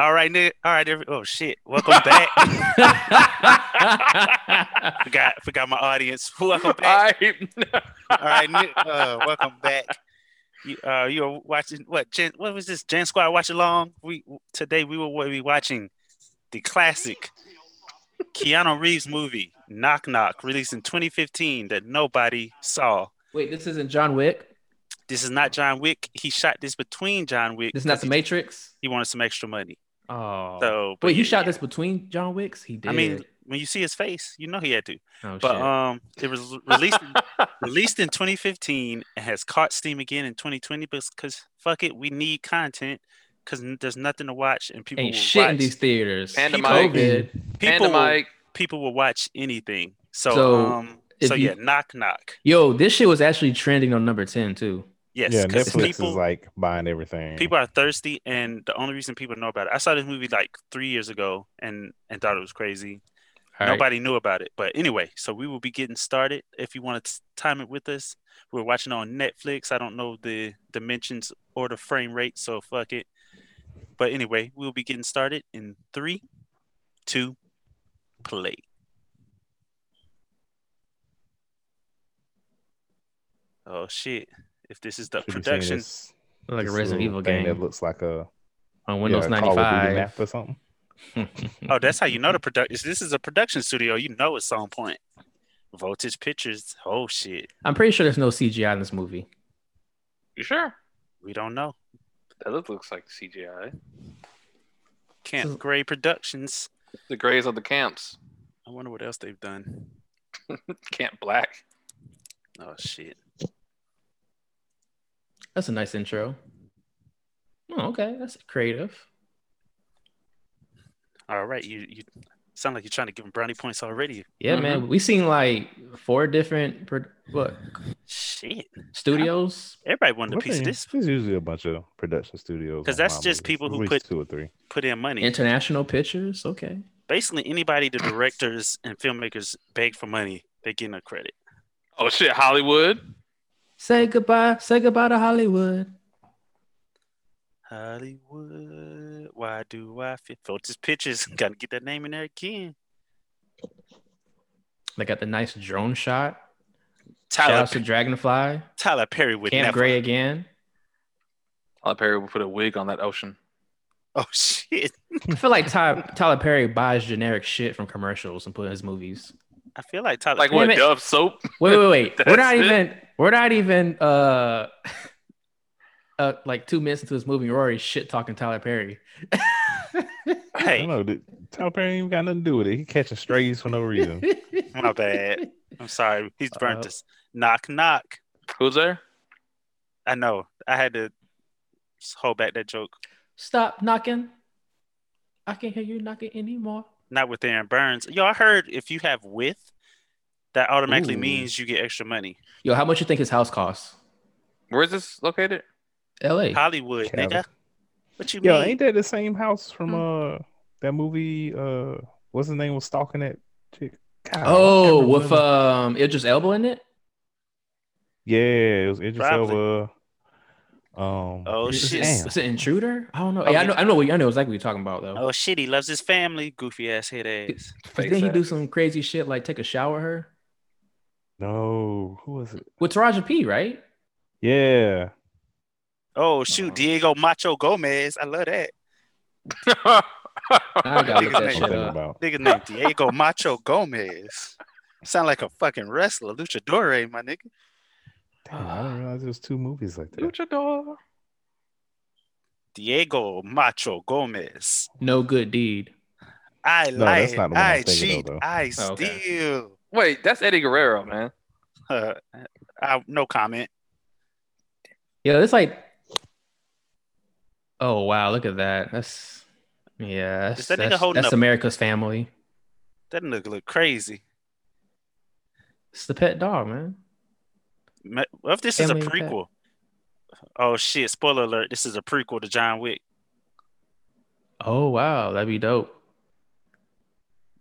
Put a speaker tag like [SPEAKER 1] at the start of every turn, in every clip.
[SPEAKER 1] All right, nigga. All right. Every- oh shit. Welcome back. forgot forgot my audience. Welcome back.
[SPEAKER 2] All right.
[SPEAKER 1] All right, Nick, uh, welcome back. You uh you are watching what Jant, what was this Jant Squad watch along? We today we will be watching the classic Keanu Reeves movie Knock Knock, released in 2015 that nobody saw.
[SPEAKER 3] Wait, this isn't John Wick.
[SPEAKER 1] This is not John Wick. He shot this between John Wick.
[SPEAKER 3] This is not
[SPEAKER 1] 'cause
[SPEAKER 3] the
[SPEAKER 1] he,
[SPEAKER 3] Matrix.
[SPEAKER 1] he wanted some extra money.
[SPEAKER 3] Oh.
[SPEAKER 1] So but
[SPEAKER 3] Wait, you
[SPEAKER 1] yeah,
[SPEAKER 3] shot this between John Wicks? He did.
[SPEAKER 1] I mean, when you see his face, you know he had to.
[SPEAKER 3] oh,
[SPEAKER 1] But
[SPEAKER 3] shit.
[SPEAKER 1] um, it was released released in 2015 and has caught steam again in 2020 because fuck it, we need content because there's nothing to watch and people
[SPEAKER 3] Ain't
[SPEAKER 1] will
[SPEAKER 3] shit
[SPEAKER 1] watch,
[SPEAKER 3] in these theaters.
[SPEAKER 2] Panda
[SPEAKER 1] People-
[SPEAKER 2] Mike.
[SPEAKER 3] COVID.
[SPEAKER 1] people
[SPEAKER 2] Panda
[SPEAKER 1] will, people will watch anything. So,
[SPEAKER 3] So,
[SPEAKER 1] um,
[SPEAKER 3] if
[SPEAKER 1] so
[SPEAKER 3] you-
[SPEAKER 1] yeah, knock knock.
[SPEAKER 3] Yo, this shit was actually trending on number 10 too.
[SPEAKER 1] Yes,
[SPEAKER 4] yeah, Netflix
[SPEAKER 1] people
[SPEAKER 4] is like buying everything.
[SPEAKER 1] people are thirsty, and the only reason people know about it. I saw this movie like three years ago and and thought it was crazy.
[SPEAKER 3] All right.
[SPEAKER 1] Nobody knew about it. But anyway, so we will be getting started. If you want to time it with us, we're watching on Netflix. I don't know the dimensions or the frame rate, so fuck it. But anyway, we'll be getting started in three, two, play. Oh shit. If this is the
[SPEAKER 4] Should
[SPEAKER 1] production,
[SPEAKER 4] this-
[SPEAKER 3] like a
[SPEAKER 4] this
[SPEAKER 3] Resident Evil game
[SPEAKER 4] that looks like a
[SPEAKER 3] on Windows
[SPEAKER 4] yeah, Call of Duty
[SPEAKER 3] 95.
[SPEAKER 4] map or something.
[SPEAKER 1] oh, that's how you know the production. This is a production studio. You know it's on point. Voltage Pictures. Oh shit.
[SPEAKER 3] I'm pretty sure there's no CGI in this movie.
[SPEAKER 2] You sure?
[SPEAKER 1] We don't know.
[SPEAKER 2] That look, looks like CGI.
[SPEAKER 1] Camp
[SPEAKER 3] So-
[SPEAKER 1] Gray Productions.
[SPEAKER 2] The grays of the camps.
[SPEAKER 1] I wonder what else they've done.
[SPEAKER 2] Camp Black.
[SPEAKER 1] Oh shit.
[SPEAKER 3] That's a nice intro. Oh, okay. That's creative.
[SPEAKER 1] All right, you you sound like you're trying to give them brownie points already.
[SPEAKER 3] Yeah, man. Mm-hmm. We seen like four different pro- what
[SPEAKER 1] Shit.
[SPEAKER 3] studios.
[SPEAKER 1] Everybody wanted a
[SPEAKER 4] What
[SPEAKER 1] piece of this.
[SPEAKER 4] There's usually a bunch of production studios because
[SPEAKER 1] that's just
[SPEAKER 4] movies.
[SPEAKER 1] people who put-
[SPEAKER 4] two or three.
[SPEAKER 1] Put in money.
[SPEAKER 3] International pictures. Okay.
[SPEAKER 1] Basically, anybody the directors and filmmakers beg for money, they get no credit.
[SPEAKER 2] Oh shit, Hollywood.
[SPEAKER 3] Say goodbye. Say goodbye to Hollywood.
[SPEAKER 1] Hollywood, why do I feel? Voltage Pictures. Got to get that name in there again.
[SPEAKER 3] They got the nice drone shot. Shout
[SPEAKER 1] Tyler,
[SPEAKER 3] out to Dragonfly.
[SPEAKER 1] Tyler Perry would
[SPEAKER 3] Camp
[SPEAKER 1] never.
[SPEAKER 3] Gray again.
[SPEAKER 2] Tyler Perry will put a wig on that ocean.
[SPEAKER 1] Oh shit!
[SPEAKER 3] I feel like Ty, Tyler Perry buys generic shit from commercials and put in his movies.
[SPEAKER 1] I feel like Tyler.
[SPEAKER 2] Like
[SPEAKER 1] Perry,
[SPEAKER 2] what?
[SPEAKER 3] Damn it.
[SPEAKER 2] Dove soap.
[SPEAKER 3] Wait, wait, wait. we're
[SPEAKER 2] That's
[SPEAKER 3] not
[SPEAKER 2] it?
[SPEAKER 3] even. We're not even. Uh, uh, like two minutes into this movie, we're already shit talking Tyler Perry.
[SPEAKER 4] I
[SPEAKER 1] Hey,
[SPEAKER 4] don't know. dude, Tyler Perry ain't got nothing to do with it. He catching strays for no reason.
[SPEAKER 1] my bad. I'm sorry. He's burnt
[SPEAKER 3] Uh,
[SPEAKER 1] us. Knock knock.
[SPEAKER 2] Who's there?
[SPEAKER 1] I know. I had to hold back that joke.
[SPEAKER 3] Stop knocking. I can't hear you knocking anymore.
[SPEAKER 1] Not with Aaron Burns. Yo, I heard if you have width, that automatically
[SPEAKER 3] Ooh.
[SPEAKER 1] means you get extra money.
[SPEAKER 3] Yo, how much you think his house costs?
[SPEAKER 2] Where is this located?
[SPEAKER 3] L.A.
[SPEAKER 1] Hollywood,
[SPEAKER 4] Calvin.
[SPEAKER 1] nigga. What you
[SPEAKER 4] Yo,
[SPEAKER 1] mean?
[SPEAKER 4] ain't that the same house from
[SPEAKER 3] Hmm.
[SPEAKER 4] uh that movie? Uh, what's his name was stalking that chick? God,
[SPEAKER 3] Oh, with
[SPEAKER 4] the-
[SPEAKER 3] um, Idris Elba in it.
[SPEAKER 4] yeah, it was Idris
[SPEAKER 1] Probably.
[SPEAKER 4] Elba. Um,
[SPEAKER 1] Oh, shit.
[SPEAKER 3] it,
[SPEAKER 4] damn.
[SPEAKER 3] is it Intruder? I don't know.
[SPEAKER 1] Oh,
[SPEAKER 3] yeah, I know. I know. what- I know exactly what you're talking about though.
[SPEAKER 1] Oh shit, he loves his family. Goofy ass head ass.
[SPEAKER 2] Face
[SPEAKER 3] Didn't he do some crazy shit like take a shower her
[SPEAKER 4] No, who was it?
[SPEAKER 3] with Taraji P? Right?
[SPEAKER 4] Yeah,
[SPEAKER 1] Oh shoot,
[SPEAKER 3] Oh.
[SPEAKER 1] Diego Macho Gomez. I love that.
[SPEAKER 3] I gotta look
[SPEAKER 1] Niggas
[SPEAKER 3] that shit up.
[SPEAKER 4] about.
[SPEAKER 1] Nigga named Diego Macho Gomez. Sound like a fucking wrestler, luchador, eh, my nigga.
[SPEAKER 4] Damn, I didn't realize there was two movies like that.
[SPEAKER 2] Luchador.
[SPEAKER 1] Diego Macho Gomez.
[SPEAKER 3] No good deed.
[SPEAKER 1] I
[SPEAKER 4] No,
[SPEAKER 1] lie,
[SPEAKER 4] that's not the one I'm
[SPEAKER 1] I
[SPEAKER 4] thinking of,
[SPEAKER 1] cheat,
[SPEAKER 4] though.
[SPEAKER 1] I
[SPEAKER 3] Oh, okay.
[SPEAKER 1] steal.
[SPEAKER 2] Wait, that's Eddie Guerrero, man.
[SPEAKER 1] Uh, I, no comment.
[SPEAKER 3] Yeah, it's like. Oh wow! Look at that. That's yeah. That's,
[SPEAKER 1] that nigga
[SPEAKER 3] that's,
[SPEAKER 1] holding
[SPEAKER 3] that's
[SPEAKER 1] up-
[SPEAKER 3] America's family.
[SPEAKER 1] That nigga look crazy.
[SPEAKER 3] It's the pet dog, man.
[SPEAKER 1] Ma- What if this
[SPEAKER 3] Family
[SPEAKER 1] is a
[SPEAKER 3] and pet.
[SPEAKER 1] prequel? Oh shit! Spoiler alert! This is a prequel to John Wick.
[SPEAKER 3] Oh wow, that'd be dope.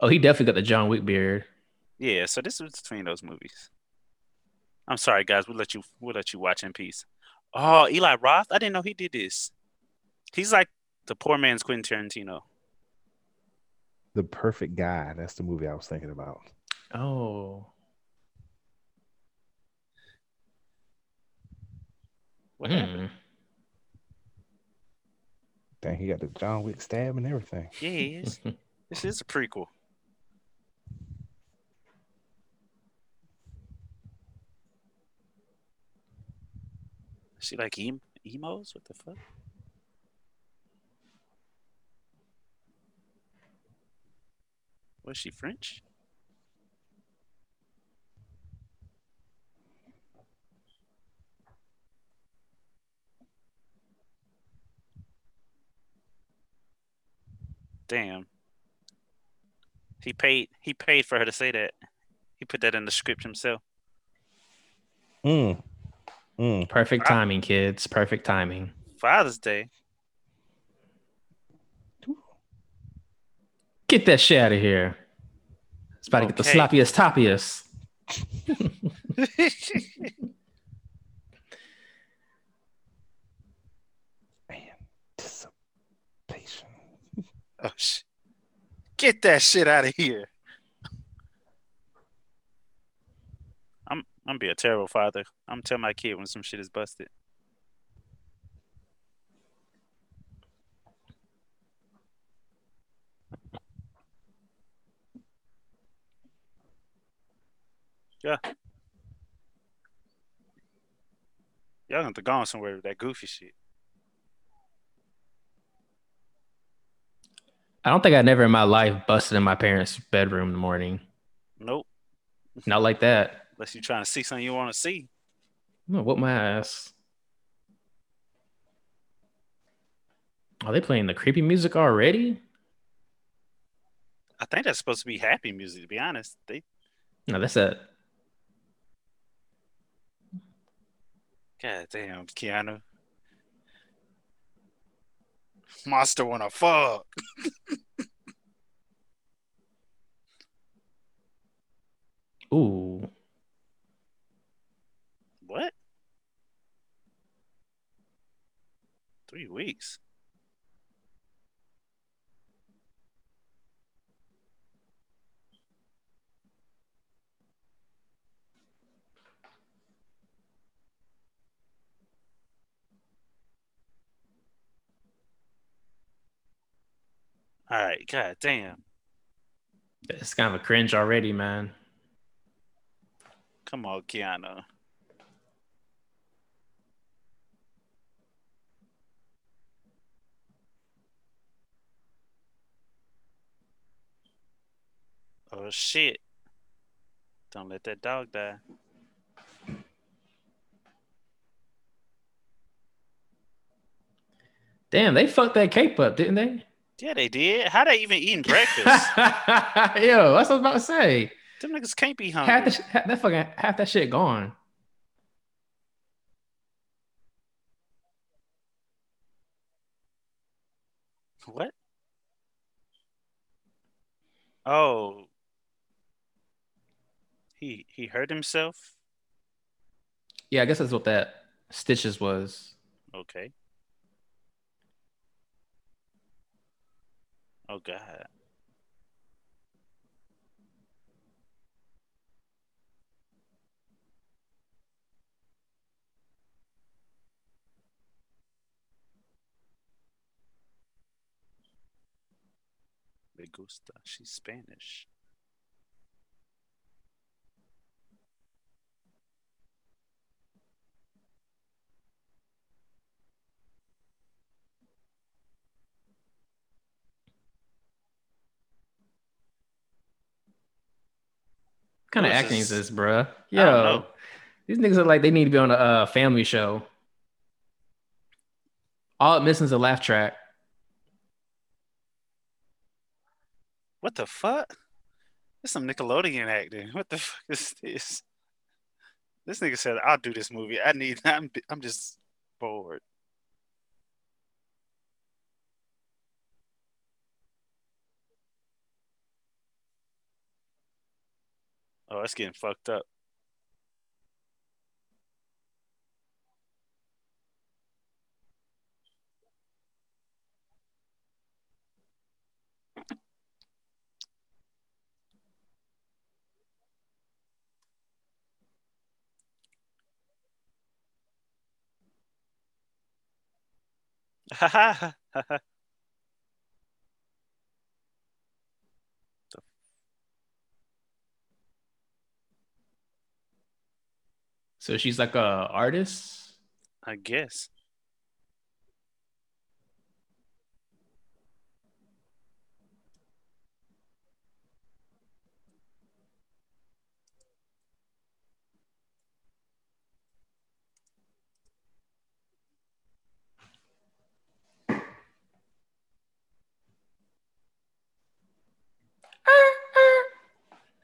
[SPEAKER 3] Oh, he definitely got the John Wick beard.
[SPEAKER 1] Yeah, so this was between those movies. I'm sorry, guys. We'll let you. We'll let you watch in peace. Oh, Eli Roth. I didn't know he did this. He's like The poor man's Quentin Tarantino.
[SPEAKER 4] The Perfect Guy. That's the movie I was thinking about.
[SPEAKER 3] Oh.
[SPEAKER 1] What happened?
[SPEAKER 3] Hmm.
[SPEAKER 4] Dang, he got the John Wick stab and everything.
[SPEAKER 1] Yeah, he is. this is a prequel. She like em- emos? What the fuck? Was she French? Damn. He paid he paid for her to say that. He put that in the script himself.
[SPEAKER 4] Mm. Mm.
[SPEAKER 3] Perfect timing, kids. Perfect timing.
[SPEAKER 1] Father's Day.
[SPEAKER 3] Get that shit out of here. It's about to get the
[SPEAKER 1] Okay.
[SPEAKER 3] sloppiest toppiest.
[SPEAKER 4] Anticipation.
[SPEAKER 1] oh shit. Get that shit out of here. I'm gonna be a terrible father. I'm gonna tell my kid when some shit is busted. Yeah. Y'all have to go somewhere with that goofy shit.
[SPEAKER 3] I don't think I never in my life busted in my parents' bedroom in the morning.
[SPEAKER 1] Nope.
[SPEAKER 3] Not like that.
[SPEAKER 1] Unless you're trying to see something you want to see.
[SPEAKER 3] I'm gonna my ass. Are they playing the creepy music already?
[SPEAKER 1] I think that's supposed to be happy music, to be honest. They
[SPEAKER 3] No, that's it.
[SPEAKER 1] God damn, Keanu. Monster wanna fuck.
[SPEAKER 3] Ooh.
[SPEAKER 1] What? Three weeks. All right, god damn.
[SPEAKER 3] It's kind of a cringe already, man.
[SPEAKER 1] Come on, Keanu. Oh shit. Don't let that dog die.
[SPEAKER 3] Damn, they fucked that cape up, didn't they?
[SPEAKER 1] Yeah, they did. How they even eating breakfast?
[SPEAKER 3] Yo, that's what I was about to say.
[SPEAKER 1] Them niggas can't be
[SPEAKER 3] Half,
[SPEAKER 1] hungry.
[SPEAKER 3] the, half that fucking half that shit gone.
[SPEAKER 1] What? Oh. He he hurt himself?
[SPEAKER 3] Yeah, I guess that's what that stitches was.
[SPEAKER 1] Okay. Oh god. Me gusta. She's Spanish.
[SPEAKER 3] Kind of acting is
[SPEAKER 1] this?
[SPEAKER 3] this, bruh? Yo, these niggas look like they need to be on a uh, family show. All it missing is a laugh track.
[SPEAKER 1] What the fuck? This some Nickelodeon acting. What the fuck is this? This nigga said, "I'll do this movie. I need. I'm. I'm just bored." Oh, that's getting fucked up. Ha ha ha ha.
[SPEAKER 3] So she's like a artist.
[SPEAKER 1] I guess.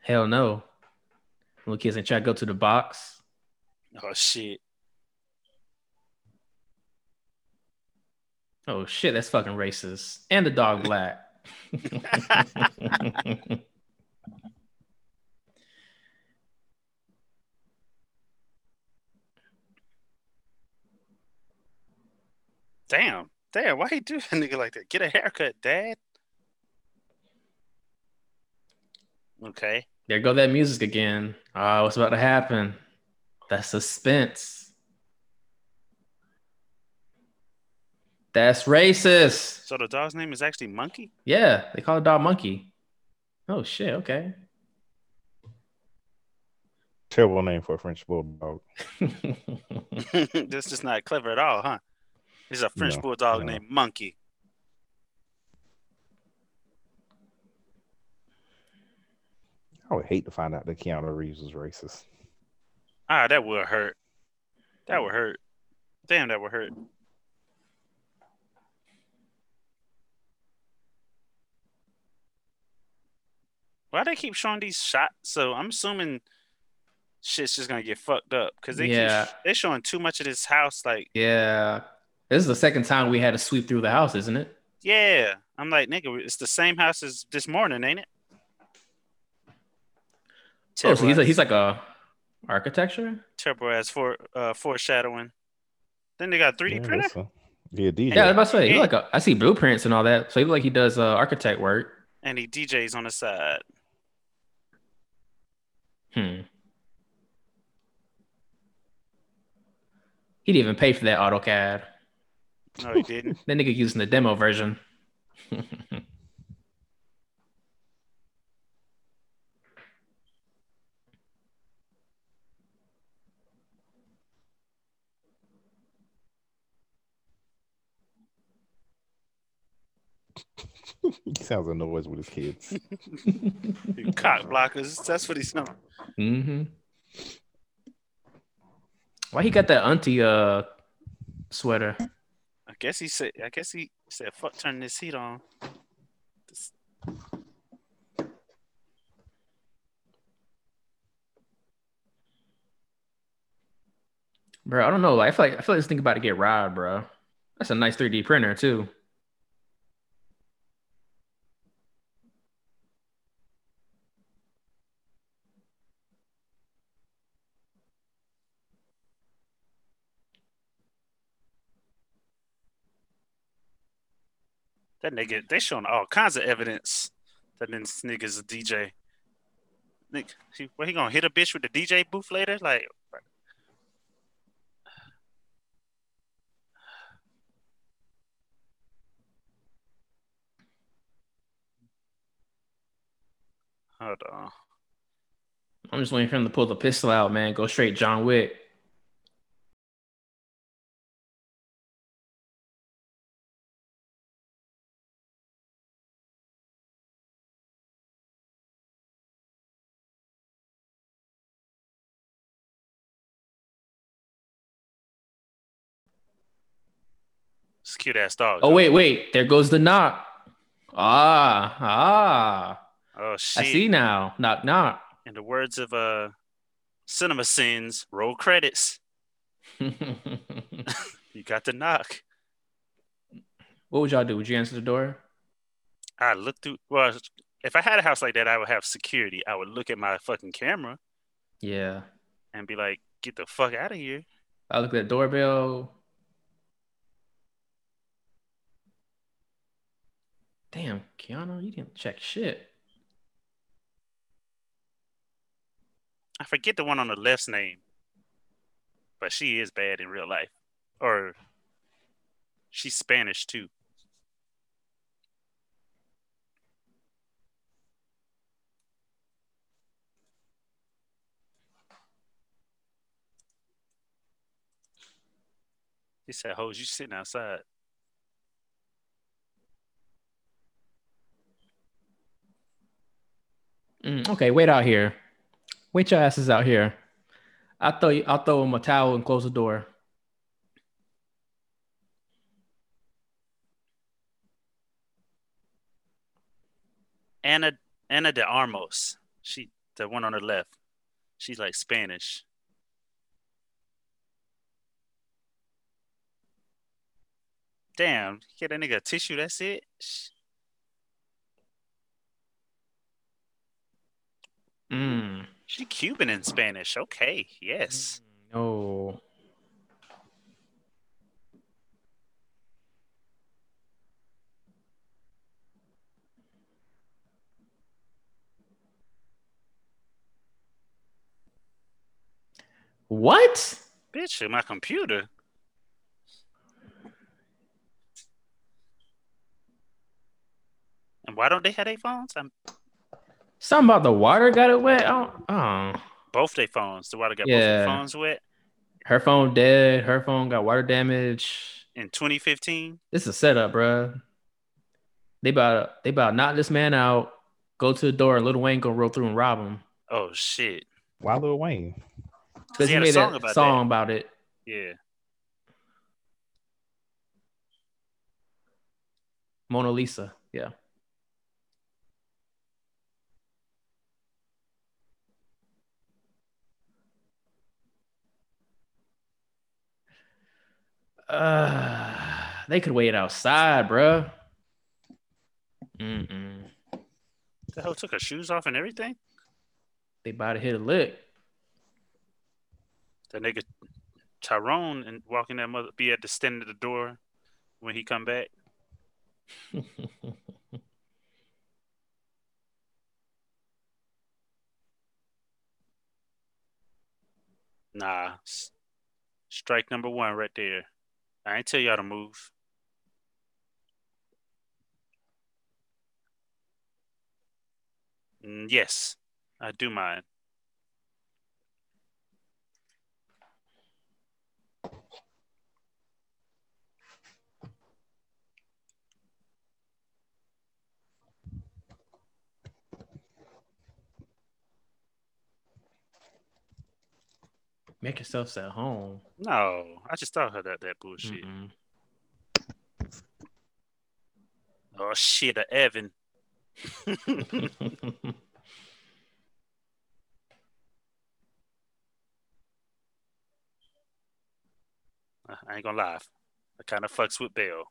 [SPEAKER 3] Hell no. Little kids ain't try to go to the box.
[SPEAKER 1] Oh shit.
[SPEAKER 3] Oh shit, that's fucking racist. And the dog black.
[SPEAKER 1] Damn. Damn. Why he do a nigga like that? Get a haircut, dad. Okay.
[SPEAKER 3] there go that music again. Oh, what's about to happen? That suspense. That's racist.
[SPEAKER 1] So the dog's name is actually Monkey?
[SPEAKER 3] Yeah, they call the dog monkey. Oh shit, okay.
[SPEAKER 4] Terrible name for a French bulldog.
[SPEAKER 1] this is not clever at all, huh? He's a French
[SPEAKER 4] No,
[SPEAKER 1] bulldog
[SPEAKER 4] no.
[SPEAKER 1] named Monkey.
[SPEAKER 4] I would hate to find out that Keanu Reeves was racist.
[SPEAKER 1] Ah, that would hurt. That would hurt. Damn, that would hurt. Why they keep showing these shots? So I'm assuming shit's just gonna get fucked up because they
[SPEAKER 3] Yeah.
[SPEAKER 1] keep they showing too much of this house. Like,
[SPEAKER 3] yeah. This is the second time we had to sweep through the house, isn't it?
[SPEAKER 1] yeah, I'm like, nigga, it's the same house as this morning, ain't it?
[SPEAKER 3] Oh, so he's, a, he's like a architecture?
[SPEAKER 1] terrible as for uh foreshadowing. Then they got 3D
[SPEAKER 4] Yeah,
[SPEAKER 1] printer.
[SPEAKER 4] that's a- yeah, DJ.
[SPEAKER 3] Yeah, I was about to say, he like a, I see blueprints and all that. So he look like he does uh, architect work.
[SPEAKER 1] and he DJs on the side.
[SPEAKER 3] Hmm. He didn't even pay for that AutoCAD.
[SPEAKER 1] No, he didn't.
[SPEAKER 3] That nigga using the demo version.
[SPEAKER 4] he sounds annoyed with his kids.
[SPEAKER 1] You cock blockers. That's what he's doing.
[SPEAKER 3] hmm Why he got that auntie uh sweater?
[SPEAKER 1] I guess he said. I guess he said, "Fuck, turn this heat on." This-
[SPEAKER 3] Bro, I don't know. Like, I feel like I feel like this thing about to get robbed, bro. That's a nice 3D printer too.
[SPEAKER 1] That nigga, they showing all kinds of evidence that this nigga's a DJ. Nick, he, what he gonna hit a bitch with the DJ booth later? Like, hold on.
[SPEAKER 3] I'm just waiting for him to pull the pistol out, man. Go straight John Wick.
[SPEAKER 1] Cute ass dog.
[SPEAKER 3] Oh
[SPEAKER 1] though.
[SPEAKER 3] wait, wait. There goes the knock. Ah, ah.
[SPEAKER 1] Oh shit.
[SPEAKER 3] I see now. Knock, knock.
[SPEAKER 1] In the words of uh, CinemaSins, roll credits. You got the knock.
[SPEAKER 3] What would y'all do? Would you answer the door?
[SPEAKER 1] I look through. Well, if I had a house like that, I would have security. I would look at my fucking camera
[SPEAKER 3] Yeah.
[SPEAKER 1] and be like, "Get the fuck out of here."
[SPEAKER 3] I look at the doorbell. Damn, Keanu, you didn't check shit.
[SPEAKER 1] I forget the one on the left's name, but she is bad in real life, or She's Spanish too. He said, "Hoes, you sitting outside."
[SPEAKER 3] Mm, okay, wait out here. Wait your asses out here. I'll throw you. I'll throw him a towel and close the door.
[SPEAKER 1] Anna Ana de Armas. She the one on the left. She's like Spanish. Damn, get that nigga a tissue, that's it. Sh-
[SPEAKER 3] Mm,
[SPEAKER 1] She Cuban in Spanish. Okay, yes.
[SPEAKER 3] no. What?
[SPEAKER 1] Bitch, my computer. And why don't they have their phones? I'm
[SPEAKER 3] Something about the water got it wet. Oh, oh.
[SPEAKER 1] both their phones. The water got both
[SPEAKER 3] Yeah.
[SPEAKER 1] their phones wet
[SPEAKER 3] her phone dead. Her phone got water damage.
[SPEAKER 1] in 2015.
[SPEAKER 3] This is a setup, bruh. They about they about knock this man out. Go to the door. and Lil Wayne gonna roll through and rob him
[SPEAKER 1] Oh shit.
[SPEAKER 4] Why Lil Wayne?
[SPEAKER 3] because
[SPEAKER 1] He
[SPEAKER 3] he,
[SPEAKER 1] had a
[SPEAKER 3] made
[SPEAKER 1] song
[SPEAKER 3] that
[SPEAKER 1] about
[SPEAKER 3] song about it.
[SPEAKER 1] Yeah.
[SPEAKER 3] Mona Lisa. Yeah. Uh, they could wait outside, bruh. Mm-mm.
[SPEAKER 1] The hell took her shoes off and everything?
[SPEAKER 3] They about to hit a lick.
[SPEAKER 1] That nigga Tyrone and walking that mother be at the stand of the door when he come back. Nah. Strike number one right there. I ain't tell y'all to move. Mm, yes, I do mind.
[SPEAKER 3] Make yourselves at home.
[SPEAKER 1] No, I just thought of that that bullshit.
[SPEAKER 3] Mm-mm.
[SPEAKER 1] Oh shit, a Evan. I ain't gonna lie. I kind of fucks with Bel.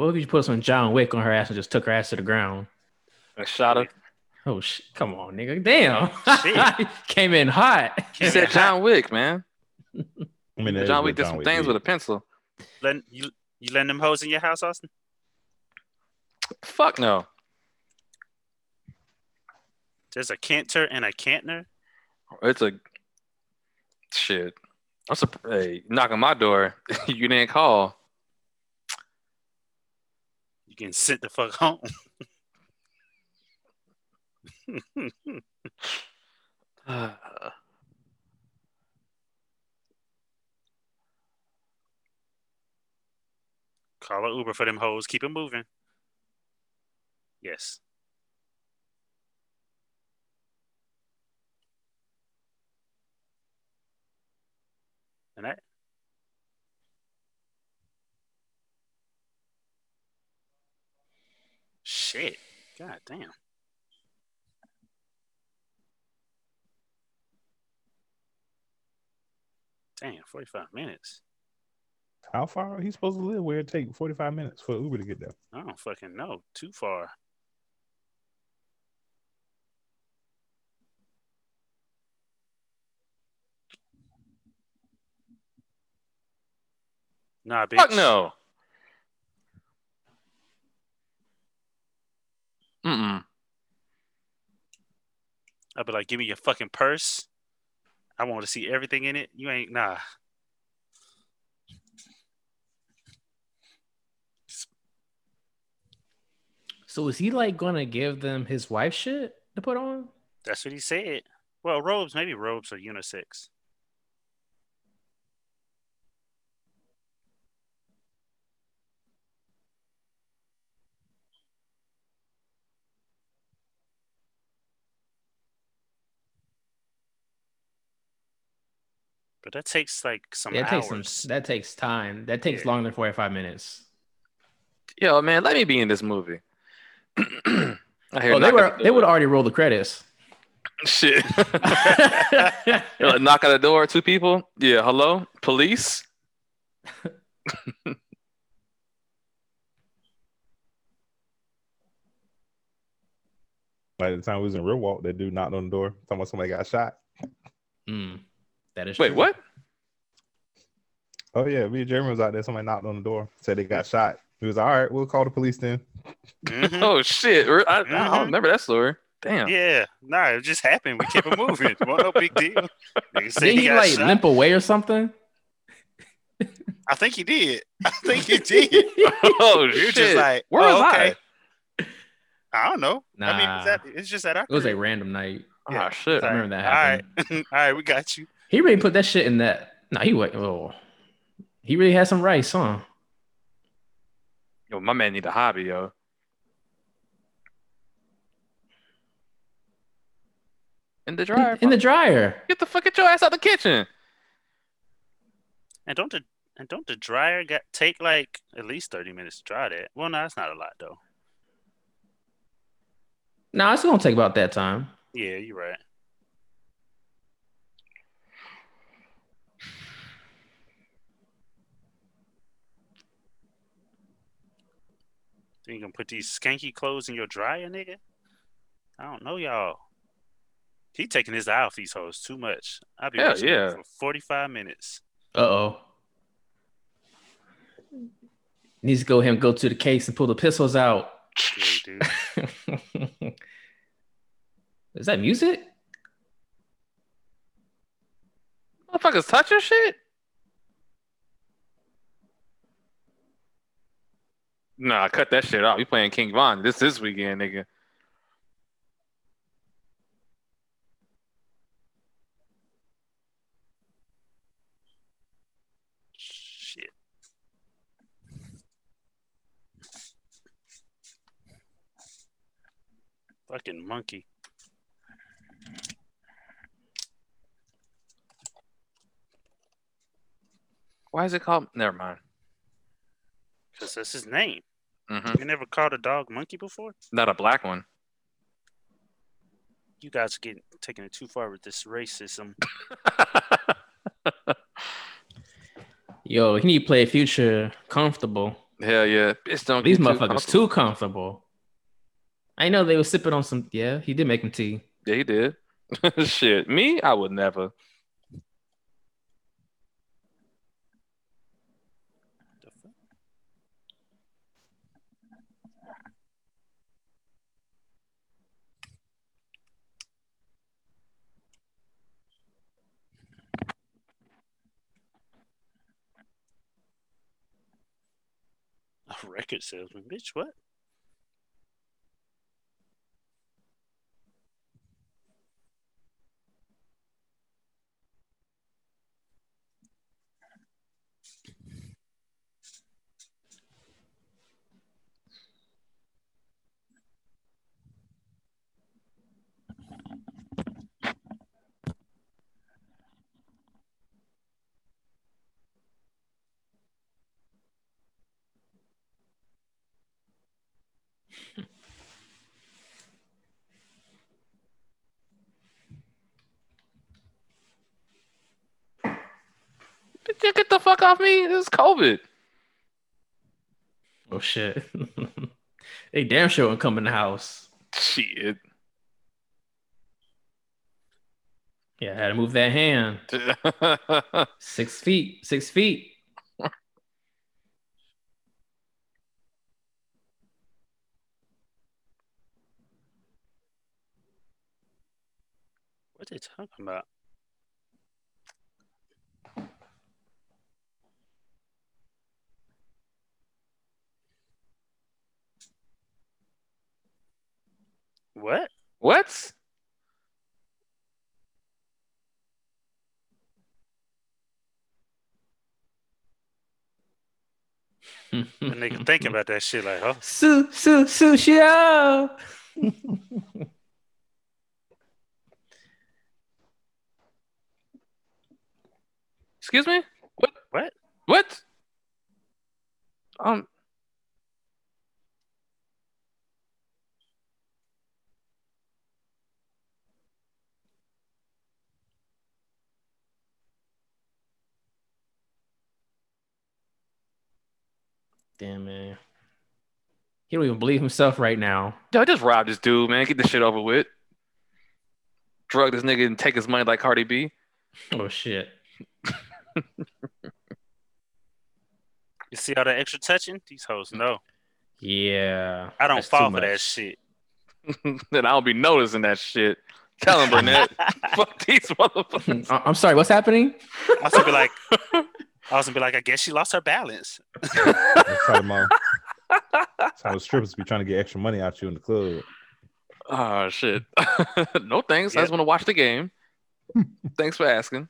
[SPEAKER 3] What if you put some John Wick on her ass and just took her ass to the ground?
[SPEAKER 2] I shot her.
[SPEAKER 3] Oh shit! Come on, nigga. Damn.
[SPEAKER 1] Oh, shit.
[SPEAKER 3] Came in hot.
[SPEAKER 2] He said John Wick, man.
[SPEAKER 4] I mean,
[SPEAKER 2] John Wick did some
[SPEAKER 4] Wick
[SPEAKER 2] things
[SPEAKER 4] did.
[SPEAKER 2] with a pencil.
[SPEAKER 1] Letting you you letting them hoes in your house, Austin?
[SPEAKER 2] Fuck no.
[SPEAKER 1] There's a canter and a cantner.
[SPEAKER 2] It's a shit. I'm surprised. Hey, knock on my door. you didn't call.
[SPEAKER 1] Can sit the fuck home. Call an Uber for them hoes. Keep it moving. Yes. And that. Shit. God damn. Damn, 45 minutes.
[SPEAKER 4] How far are he supposed to live? Where it take forty five minutes for Uber to get there?
[SPEAKER 1] I don't fucking know. Too far. Nah, bitch.
[SPEAKER 2] Fuck no. Mm-mm.
[SPEAKER 1] I'd be like, give me your fucking purse. I want to see everything in it. You ain't nah.
[SPEAKER 3] So is he like gonna give them his wife shit to put on?
[SPEAKER 1] That's what he said. Well, robes, maybe robes are unisex. But that takes like some
[SPEAKER 3] That takes some. That takes time. That takes
[SPEAKER 1] Yeah.
[SPEAKER 3] longer than forty five minutes.
[SPEAKER 2] Yo, man, let me be in this movie. I hear
[SPEAKER 3] Oh, they were
[SPEAKER 2] the
[SPEAKER 3] they would already roll the credits.
[SPEAKER 2] Shit. You're like, knock at the door, two people. Yeah, hello, police.
[SPEAKER 4] By the time we was in Real Walk, that dude knocked on the door, talking about somebody got shot.
[SPEAKER 3] Mm, that is.
[SPEAKER 2] Wait,
[SPEAKER 3] true.
[SPEAKER 2] what?
[SPEAKER 4] Oh yeah, me and Jeremy was out there. Somebody knocked on the door, said they got shot. He was all right. We'll call the police then.
[SPEAKER 1] Mhm.
[SPEAKER 2] Oh shit! I, I, I
[SPEAKER 1] Mhm.
[SPEAKER 2] don't remember that story. Damn.
[SPEAKER 1] Yeah, nah, it just happened. We kept it moving. Wasn't no big deal. Nigga said
[SPEAKER 3] Did
[SPEAKER 1] he
[SPEAKER 3] he like
[SPEAKER 1] shot.
[SPEAKER 3] limp away or something?
[SPEAKER 1] I think he did. I think he did.
[SPEAKER 2] oh
[SPEAKER 1] You're
[SPEAKER 2] shit!
[SPEAKER 1] just like,
[SPEAKER 2] Where
[SPEAKER 1] oh,
[SPEAKER 2] was
[SPEAKER 1] okay. I don't know. I mean,
[SPEAKER 3] Nah.
[SPEAKER 1] it's, that, it's just at our
[SPEAKER 3] It was a random night.
[SPEAKER 1] Yeah.
[SPEAKER 2] Oh shit!
[SPEAKER 3] I remember that
[SPEAKER 1] All right, all right, we got you.
[SPEAKER 3] He really put that shit in that. No, he went. Oh, he really had some rice, huh?
[SPEAKER 2] Yo, my man need a hobby, yo. In the dryer.
[SPEAKER 3] In the dryer.
[SPEAKER 2] Get the fuck get your ass out the kitchen.
[SPEAKER 1] And don't the and don't the dryer get take like at least thirty minutes to dry that? Well, no, that's not a lot though.
[SPEAKER 3] Nah, it's gonna take about that time.
[SPEAKER 1] Yeah, you're right. You gonna put these skanky clothes in your dryer, nigga? I don't know, y'all. He taking his eye off these hoes too much. I'll be
[SPEAKER 2] Hell
[SPEAKER 1] watching it
[SPEAKER 2] yeah.
[SPEAKER 1] for forty five minutes.
[SPEAKER 3] Uh oh. Needs to go ahead and go to the case and pull the pistols out.
[SPEAKER 1] Yeah.
[SPEAKER 3] Is that music?
[SPEAKER 2] Motherfuckers touching shit. Nah, cut that shit out. We playing King Von this this weekend, nigga.
[SPEAKER 1] Shit. Fucking monkey.
[SPEAKER 2] Why is it called? Never mind.
[SPEAKER 1] Because that's his name.
[SPEAKER 2] Hmm
[SPEAKER 1] You never called a dog monkey before?
[SPEAKER 2] Not a black one.
[SPEAKER 1] You guys are getting taking it too far with this racism.
[SPEAKER 3] Yo, he need to play future comfortable.
[SPEAKER 2] Hell yeah, bitch! Don't
[SPEAKER 3] These
[SPEAKER 2] get too
[SPEAKER 3] motherfuckers
[SPEAKER 2] comfortable.
[SPEAKER 3] too comfortable. I know they were sipping on some. Yeah, he did make him tea.
[SPEAKER 2] Yeah, he did. shit, me, I would never.
[SPEAKER 1] Record salesman, bitch. What?
[SPEAKER 2] off me. This is COVID.
[SPEAKER 3] Oh shit. hey, damn sure won't come in the house.
[SPEAKER 2] Shit.
[SPEAKER 3] Yeah, I had to move that hand. six feet. Six feet.
[SPEAKER 1] What are they talking about? What?
[SPEAKER 2] What?
[SPEAKER 1] The nigga thinking about that shit like, huh?
[SPEAKER 3] Su su sushio.
[SPEAKER 2] Excuse me? What?
[SPEAKER 1] What?
[SPEAKER 2] What? Um.
[SPEAKER 3] Damn man. He don't even believe himself right now.
[SPEAKER 2] Yo, just rob this dude, man. Get this shit over with. Drug this nigga and take his money like Cardi B.
[SPEAKER 3] Oh shit.
[SPEAKER 1] you see all that extra touching? These hoes no.
[SPEAKER 3] Yeah.
[SPEAKER 1] I don't
[SPEAKER 3] that's
[SPEAKER 1] fall for that shit.
[SPEAKER 2] then I'll be noticing that shit. Tell him, Burnett. Fuck these motherfuckers.
[SPEAKER 3] I- uh, I'm sorry, what's happening?
[SPEAKER 1] I was gonna be like, I was gonna be like, I guess she lost her balance.
[SPEAKER 4] That's how, them, uh, that's how the strippers be trying to get extra money out you in the club.
[SPEAKER 2] Oh shit. no thanks. I just want to watch the game. thanks for asking.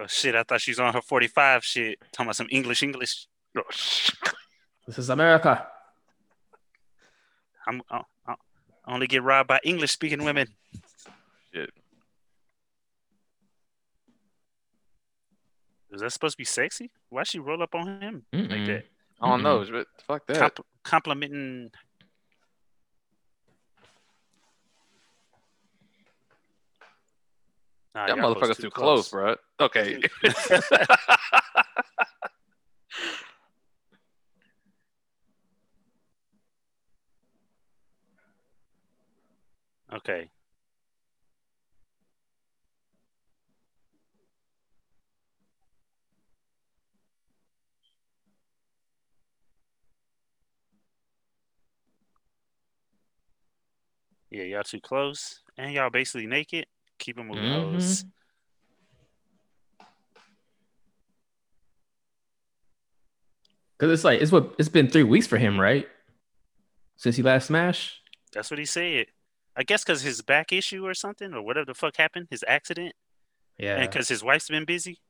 [SPEAKER 1] Oh shit, I thought she was on her 45 shit. Talking about some English English.
[SPEAKER 2] Oh,
[SPEAKER 3] This is America.
[SPEAKER 1] I'm I, I only get robbed by English speaking women.
[SPEAKER 2] Shit.
[SPEAKER 1] Is that supposed to be sexy? Why she roll up on him like
[SPEAKER 3] Mm-mm.
[SPEAKER 1] that?
[SPEAKER 2] I don't know. But fuck that.
[SPEAKER 1] Comp- complimenting. Nah,
[SPEAKER 2] that motherfucker's too close, bro. Okay.
[SPEAKER 1] Okay. Yeah, y'all too close, and y'all basically naked. Keep them moving, hoes.
[SPEAKER 3] Mhm. Cause it's like it's what it's been three weeks for him, right? Since he last smashed.
[SPEAKER 1] That's what he said. I guess because his back issue or something, or whatever the fuck happened, his accident,
[SPEAKER 3] Yeah.
[SPEAKER 1] and because his wife's been busy.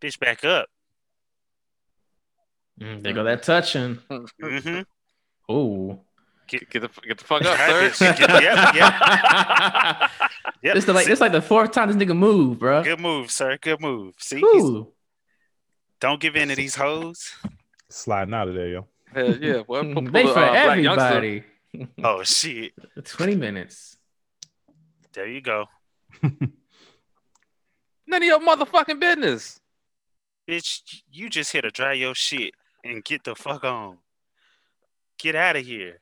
[SPEAKER 1] Bitch, back up.
[SPEAKER 3] Mm, there go that touching.
[SPEAKER 1] Mm-hmm.
[SPEAKER 3] Ooh.
[SPEAKER 2] get, get the get the fuck up, sir.
[SPEAKER 1] bitch. Get- yep, yep. Yep.
[SPEAKER 3] It's the like it's like the fourth time this nigga move, bro.
[SPEAKER 1] Good move, sir. Good move. See, don't give in to these hoes.
[SPEAKER 4] Sliding out of there, yo.
[SPEAKER 2] Hell yeah, boy. Pull- pull
[SPEAKER 3] They
[SPEAKER 2] the,
[SPEAKER 3] for
[SPEAKER 2] uh,
[SPEAKER 3] everybody.
[SPEAKER 1] Oh shit.
[SPEAKER 3] 20 minutes.
[SPEAKER 1] There you go,
[SPEAKER 2] None of your motherfucking business.
[SPEAKER 1] bitch. You just here to dry your shit and get the fuck on. Get out of here.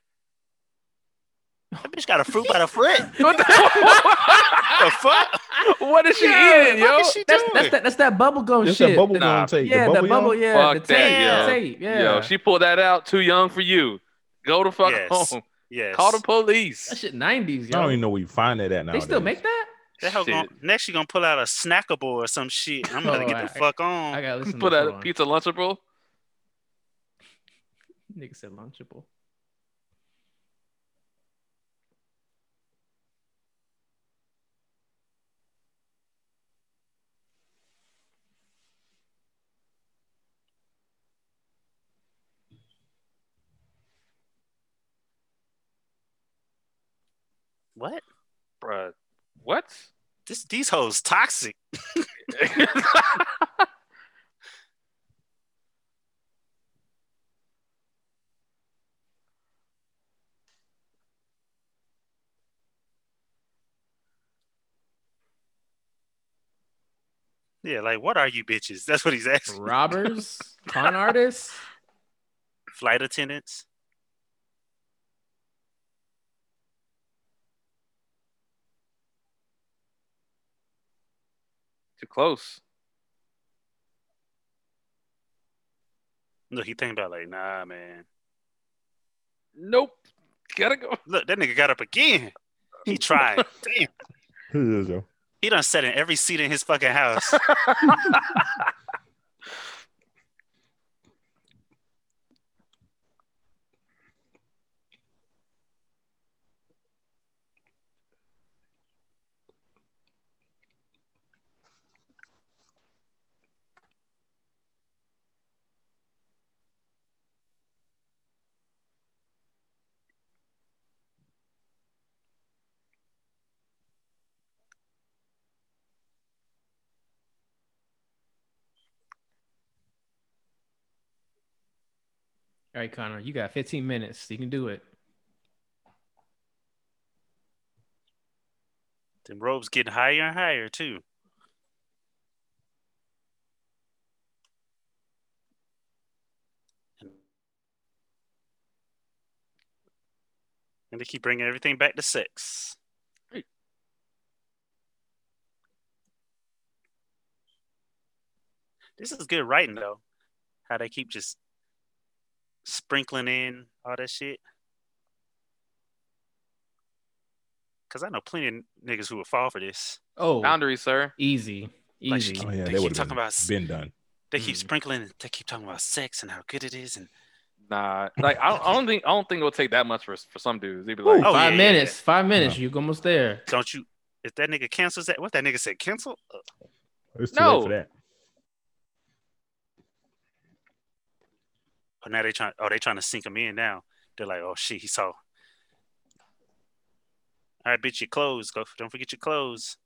[SPEAKER 1] That bitch got a fruit by the foot.
[SPEAKER 2] What the,
[SPEAKER 1] The fuck?
[SPEAKER 2] what is she
[SPEAKER 1] Yeah,
[SPEAKER 2] eating, yo?
[SPEAKER 1] is she
[SPEAKER 3] That's,
[SPEAKER 1] doing?
[SPEAKER 3] that's that that's that bubble gum
[SPEAKER 4] It's
[SPEAKER 3] shit.
[SPEAKER 4] that bubble
[SPEAKER 2] Nah.
[SPEAKER 4] gum tape.
[SPEAKER 3] yeah,
[SPEAKER 4] the
[SPEAKER 3] the
[SPEAKER 4] bubble,
[SPEAKER 3] bubble, yeah,
[SPEAKER 2] Fuck
[SPEAKER 3] the
[SPEAKER 2] that,
[SPEAKER 3] tape,
[SPEAKER 1] yo.
[SPEAKER 3] tape, yeah.
[SPEAKER 2] Yo, she pulled that out too young for you. Go the fuck
[SPEAKER 1] Yes.
[SPEAKER 2] home.
[SPEAKER 1] Yes.
[SPEAKER 2] Call the police.
[SPEAKER 3] that shit 90s,
[SPEAKER 4] I don't even know where you find that at now.
[SPEAKER 3] they still make that?
[SPEAKER 1] That hoe
[SPEAKER 2] Shit.
[SPEAKER 1] gon- next, you gonna pull out a snackable or some shit. I'm gonna
[SPEAKER 3] Oh,
[SPEAKER 1] get
[SPEAKER 3] I-
[SPEAKER 1] the fuck on.
[SPEAKER 3] I gotta listen
[SPEAKER 2] Put
[SPEAKER 3] to
[SPEAKER 2] that
[SPEAKER 3] this one.
[SPEAKER 2] pizza lunchable.
[SPEAKER 3] Nigga said lunchable.
[SPEAKER 1] what?
[SPEAKER 2] Bruh. What?
[SPEAKER 1] This these hoes toxic. Yeah, like what are you bitches? That's what he's asking.
[SPEAKER 3] Robbers, con artists.
[SPEAKER 1] Flight attendants.
[SPEAKER 2] Too close.
[SPEAKER 1] Look, he thinking about like, nah, man.
[SPEAKER 2] Nope. Gotta go.
[SPEAKER 1] Look, that nigga got up again. He tried. Damn.
[SPEAKER 4] Who is Joe?
[SPEAKER 1] He done sat in every seat in his fucking house.
[SPEAKER 3] All right, Connor, you got 15 minutes. You can do it.
[SPEAKER 1] Them robes getting higher and higher too. And they keep bringing everything back to
[SPEAKER 2] six.
[SPEAKER 1] This is good writing though. How they keep just sprinkling in all that shit. Cause I know plenty of niggas who would fall for this.
[SPEAKER 3] Oh,
[SPEAKER 2] Boundaries, sir.
[SPEAKER 3] easy,
[SPEAKER 1] Like,
[SPEAKER 3] easy.
[SPEAKER 1] she
[SPEAKER 4] Oh yeah,
[SPEAKER 1] They
[SPEAKER 4] they
[SPEAKER 1] keep talking
[SPEAKER 4] have
[SPEAKER 1] about-
[SPEAKER 4] been done.
[SPEAKER 1] They keep
[SPEAKER 3] Mm.
[SPEAKER 1] sprinkling. They keep talking about sex and how good it is, and
[SPEAKER 2] Nah, like I don't, I don't think I don't think it'll take that much for for some dudes. They'd be like,
[SPEAKER 3] five
[SPEAKER 1] yeah,
[SPEAKER 3] minutes. Five minutes. You're almost there.
[SPEAKER 1] don't you? If that nigga cancels that, what that nigga said, cancel. Uh,
[SPEAKER 4] It's too
[SPEAKER 2] No.
[SPEAKER 4] late for that.
[SPEAKER 1] Oh, now they trying. Oh, they trying to sink him in now. They're like, oh shit, he saw. All right, bitch, your clothes. Go. Don't forget your clothes.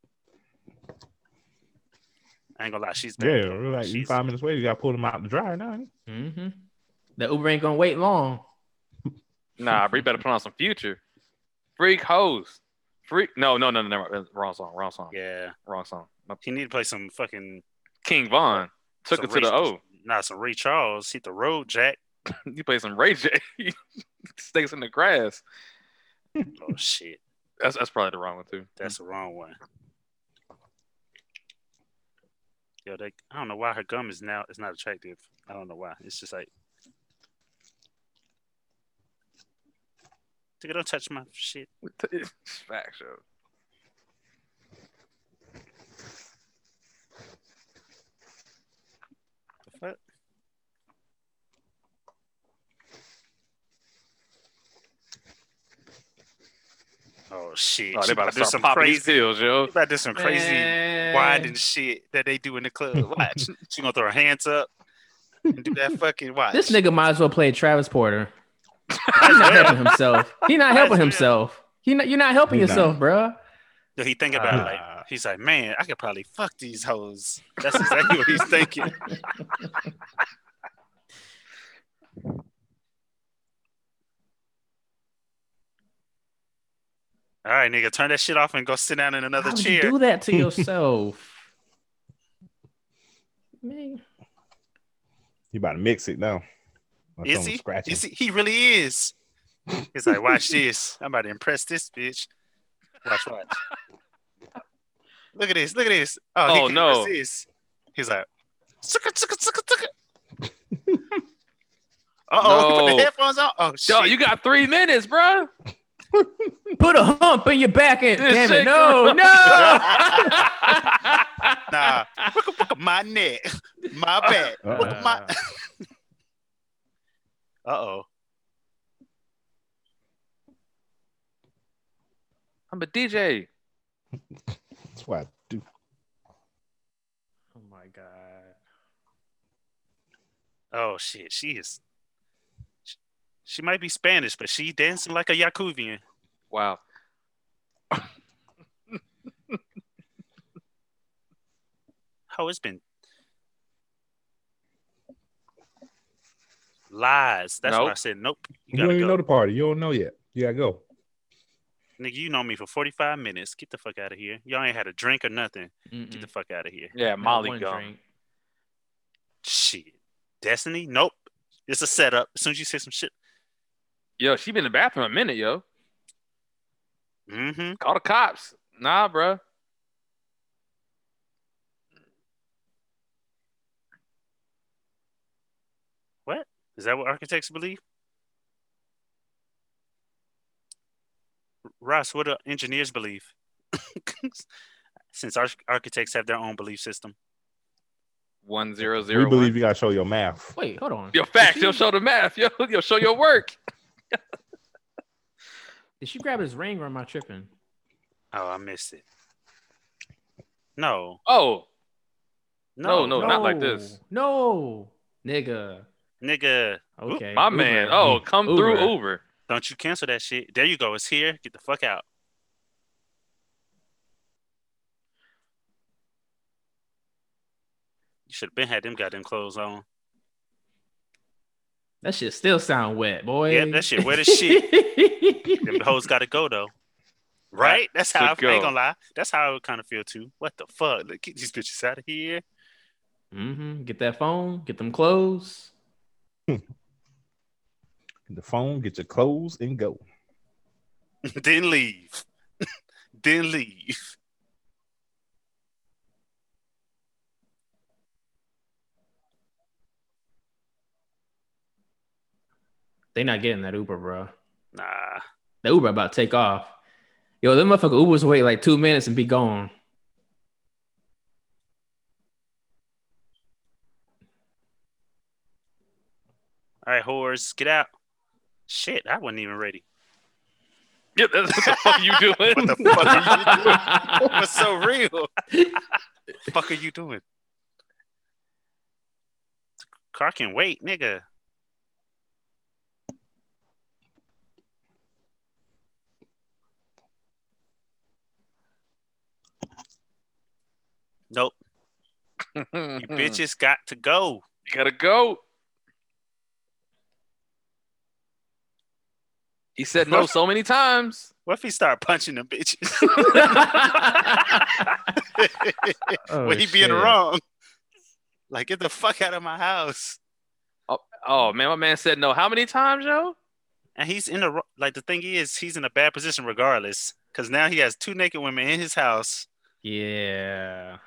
[SPEAKER 1] I ain't gonna lie, she's bad.
[SPEAKER 4] Yeah,
[SPEAKER 1] though.
[SPEAKER 4] we're like you
[SPEAKER 1] She's-
[SPEAKER 4] five minutes away. You got to pull them out the dryer now.
[SPEAKER 3] Mm-hmm. The Uber ain't gonna wait long.
[SPEAKER 2] Nah, bro, you better put on some future. Freak hoes. Freak. No, no, no, no, never. mind. Wrong song. Wrong song.
[SPEAKER 1] Yeah,
[SPEAKER 2] Wrong song. My-
[SPEAKER 1] he need to play some fucking.
[SPEAKER 2] King Von took
[SPEAKER 1] some
[SPEAKER 2] it to the
[SPEAKER 1] Ray-
[SPEAKER 2] O.
[SPEAKER 1] Nah, some Ray Charles hit the road, Jack.
[SPEAKER 2] You play some Ray J. Stakes in the grass.
[SPEAKER 1] Oh shit,
[SPEAKER 2] That's that's probably the wrong one too.
[SPEAKER 1] that's the wrong one. Yo, they, I don't know why her gum is now. It's not attractive. I don't know why. It's just like. Nigga, don't touch my shit.
[SPEAKER 2] Fact show.
[SPEAKER 1] The fuck? Oh shit!
[SPEAKER 2] Oh,
[SPEAKER 1] She
[SPEAKER 2] they about to
[SPEAKER 1] do
[SPEAKER 2] start
[SPEAKER 1] some
[SPEAKER 2] popping
[SPEAKER 1] crazy.
[SPEAKER 2] pills, yo.
[SPEAKER 1] She about to do some crazy
[SPEAKER 3] Man.
[SPEAKER 1] winding shit that they do in the club. Watch, she gonna throw her hands up and do that fucking watch.
[SPEAKER 3] This nigga might as well play Travis Porter. He's not helping himself. He not helping himself. He not, you're not helping
[SPEAKER 4] He's
[SPEAKER 3] yourself, bruh.
[SPEAKER 1] Yo, he think about it like he's like, man, I could probably fuck these hoes. That's exactly what he's thinking. All right, nigga, turn that shit off and go sit down in another
[SPEAKER 3] How would
[SPEAKER 1] chair.
[SPEAKER 3] you do that to yourself? Man.
[SPEAKER 4] You about to mix it now. Or
[SPEAKER 1] Is he? Is he? He really is. He's like, watch this. I'm about to impress this bitch. Watch, watch. Look at this. Look at this. Oh, he
[SPEAKER 2] Oh,
[SPEAKER 1] can't
[SPEAKER 2] no.
[SPEAKER 1] resist. He's like, sucker, sucker, sucker, sucker. Uh oh, he put the headphones on. Oh shit.
[SPEAKER 2] Yo, you got three minutes, bro.
[SPEAKER 3] Put a hump in your back end.
[SPEAKER 2] This
[SPEAKER 3] Damn it.
[SPEAKER 2] shit
[SPEAKER 3] No, no.
[SPEAKER 1] nah. Look, look at my neck, my back. Look at my. Uh oh.
[SPEAKER 2] I'm a DJ.
[SPEAKER 4] That's what I do.
[SPEAKER 3] Oh my God.
[SPEAKER 1] Oh shit. She is. She might be Spanish, but she dancing like a Yakubian.
[SPEAKER 2] Wow.
[SPEAKER 1] How it's been lies. That's why I said nope. You
[SPEAKER 4] You, don't even
[SPEAKER 1] go.
[SPEAKER 4] know the party. You don't know yet. You gotta go.
[SPEAKER 1] Nigga, you know me for 45 minutes. Get the fuck out of here. Y'all ain't had a drink or nothing. Get
[SPEAKER 3] Mm-mm.
[SPEAKER 1] the fuck out of here.
[SPEAKER 2] Yeah, Molly
[SPEAKER 3] one
[SPEAKER 2] gum.
[SPEAKER 3] drink.
[SPEAKER 1] Shit. Destiny? Nope. It's a setup. As soon as you say some shit,
[SPEAKER 2] Yo, she been in the bathroom a minute, yo.
[SPEAKER 1] mm-hmm.
[SPEAKER 2] Call the cops. Nah, bruh. What?
[SPEAKER 1] Is that what architects believe? Ross, what do engineers believe? Since arch- architects have their own belief system.
[SPEAKER 2] One zero zero.
[SPEAKER 4] We believe you gotta show your math.
[SPEAKER 3] Wait, hold on.
[SPEAKER 2] Your facts. Yo, show the math. Yo, yo, show your work.
[SPEAKER 3] Did she grab his ring or am I tripping?
[SPEAKER 1] Oh, I missed it. No,
[SPEAKER 2] Oh,
[SPEAKER 1] no,
[SPEAKER 2] No, no. not like this.
[SPEAKER 3] No, nigga.
[SPEAKER 1] nigga.
[SPEAKER 3] Okay,
[SPEAKER 2] my
[SPEAKER 3] Uber.
[SPEAKER 2] man. Oh, come through
[SPEAKER 3] Uber.
[SPEAKER 2] Uber.
[SPEAKER 1] Don't you cancel that shit. There you go. It's here. Get the fuck out. You should have been had them goddamn clothes on.
[SPEAKER 3] That shit still sound wet, boy.
[SPEAKER 1] Yeah, that shit wet as shit. Them hoes got to go though. Right? That's how I,
[SPEAKER 2] to
[SPEAKER 1] I ain't gonna lie. That's how I would kind of feel too. What the fuck? Like, get these bitches out of here.
[SPEAKER 3] Mm-hmm. Get that phone. Get them clothes.
[SPEAKER 4] Get the phone, get your clothes, and go.
[SPEAKER 1] then leave. then leave.
[SPEAKER 3] They not getting that Uber, bro.
[SPEAKER 1] Nah.
[SPEAKER 3] The Uber about to take off. Yo, them motherfucker Ubers wait like two minutes and be gone.
[SPEAKER 1] All right, whores, get out. Shit, I wasn't even ready.
[SPEAKER 2] Yeah, that's what the fuck you doing?
[SPEAKER 1] What the fuck are you doing? What's so real? fuck are you doing? Car can wait, nigga. Nope, you bitches got to go.
[SPEAKER 2] You gotta go. He said no so many times.
[SPEAKER 1] What if he start punching them bitches?
[SPEAKER 3] Oh,
[SPEAKER 1] when he oh, be in the wrong? Like, get the fuck out of my house.
[SPEAKER 2] Oh, oh man, my man said no. How many times, yo?
[SPEAKER 1] And he's in the like the thing is he's in a bad position regardless because now he has two naked women in his house.
[SPEAKER 3] Yeah.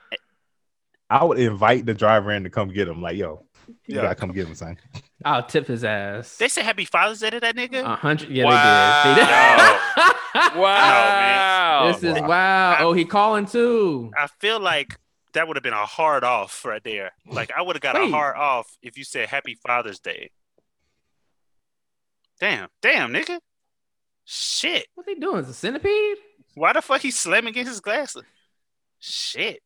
[SPEAKER 4] I would invite the driver in to come get him. Like, yo, you
[SPEAKER 1] Yeah.
[SPEAKER 4] gotta come get him, son.
[SPEAKER 3] I'll tip his ass.
[SPEAKER 1] They say Happy Father's Day to that nigga.
[SPEAKER 3] A hundred. Yeah,
[SPEAKER 2] Wow.
[SPEAKER 3] they did. They did.
[SPEAKER 2] Wow.
[SPEAKER 3] This is wow. Oh, he calling too.
[SPEAKER 1] I feel like that would have been a hard off right there. Like I would have got a hard off if you said Happy Father's Day. Damn, damn, nigga. Shit.
[SPEAKER 3] What they doing? Is a centipede?
[SPEAKER 1] Why the fuck he slamming against his glasses? Shit.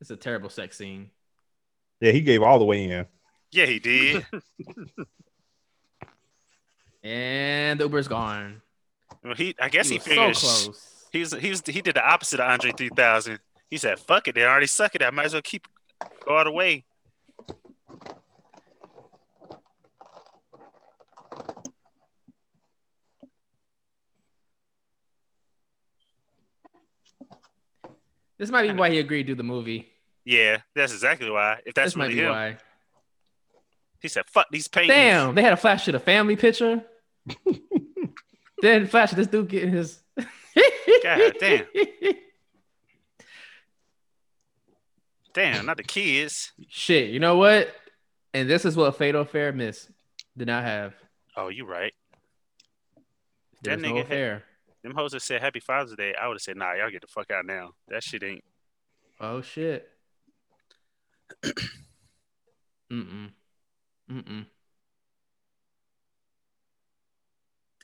[SPEAKER 3] It's a terrible sex scene.
[SPEAKER 4] Yeah, he gave all the way in.
[SPEAKER 1] Yeah, he did.
[SPEAKER 3] And the Uber's gone.
[SPEAKER 1] well, he I guess he,
[SPEAKER 3] was so
[SPEAKER 1] figured
[SPEAKER 3] close.
[SPEAKER 1] He was he was he did the opposite of Andre 3000. He said, "Fuck it, they already suck it. I might as well keep go all the way."
[SPEAKER 3] This might be why he agreed to do the movie.
[SPEAKER 1] Yeah, that's exactly why. If that's
[SPEAKER 3] this might
[SPEAKER 1] really
[SPEAKER 3] be
[SPEAKER 1] him,
[SPEAKER 3] why.
[SPEAKER 1] he said, "Fuck these paintings."
[SPEAKER 3] Damn, they had a flash to the family picture. then flash of this dude getting his.
[SPEAKER 1] God damn. Damn, not the kids.
[SPEAKER 3] Shit, you know what? And this is what Fatal Affair missed. Did not have.
[SPEAKER 1] Oh, you right.
[SPEAKER 3] There
[SPEAKER 1] That
[SPEAKER 3] no
[SPEAKER 1] nigga had-
[SPEAKER 3] affair.
[SPEAKER 1] Them hoes that said Happy Father's Day, I would have said, "Nah, y'all get the fuck out now." That shit ain't.
[SPEAKER 3] Oh shit. Mm-mm. Mm-mm.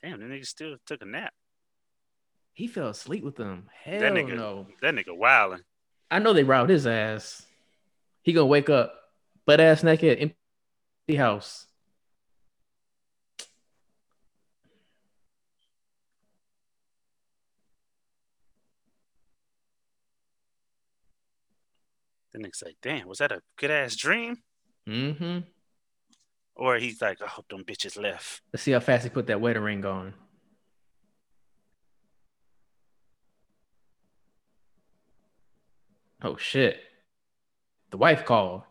[SPEAKER 1] Damn, the nigga still took a nap.
[SPEAKER 3] He fell asleep with them. Hell
[SPEAKER 1] That nigga-
[SPEAKER 3] no.
[SPEAKER 1] That nigga wilding.
[SPEAKER 3] I know they robbed his ass. He gonna wake up butt ass naked, empty house.
[SPEAKER 1] The nigga's like, "Damn, was that a good ass dream?"
[SPEAKER 3] Mm-hmm.
[SPEAKER 1] Or he's like, "I hope them bitches left."
[SPEAKER 3] Let's see how fast he put that wedding ring on. Oh shit. The wife called.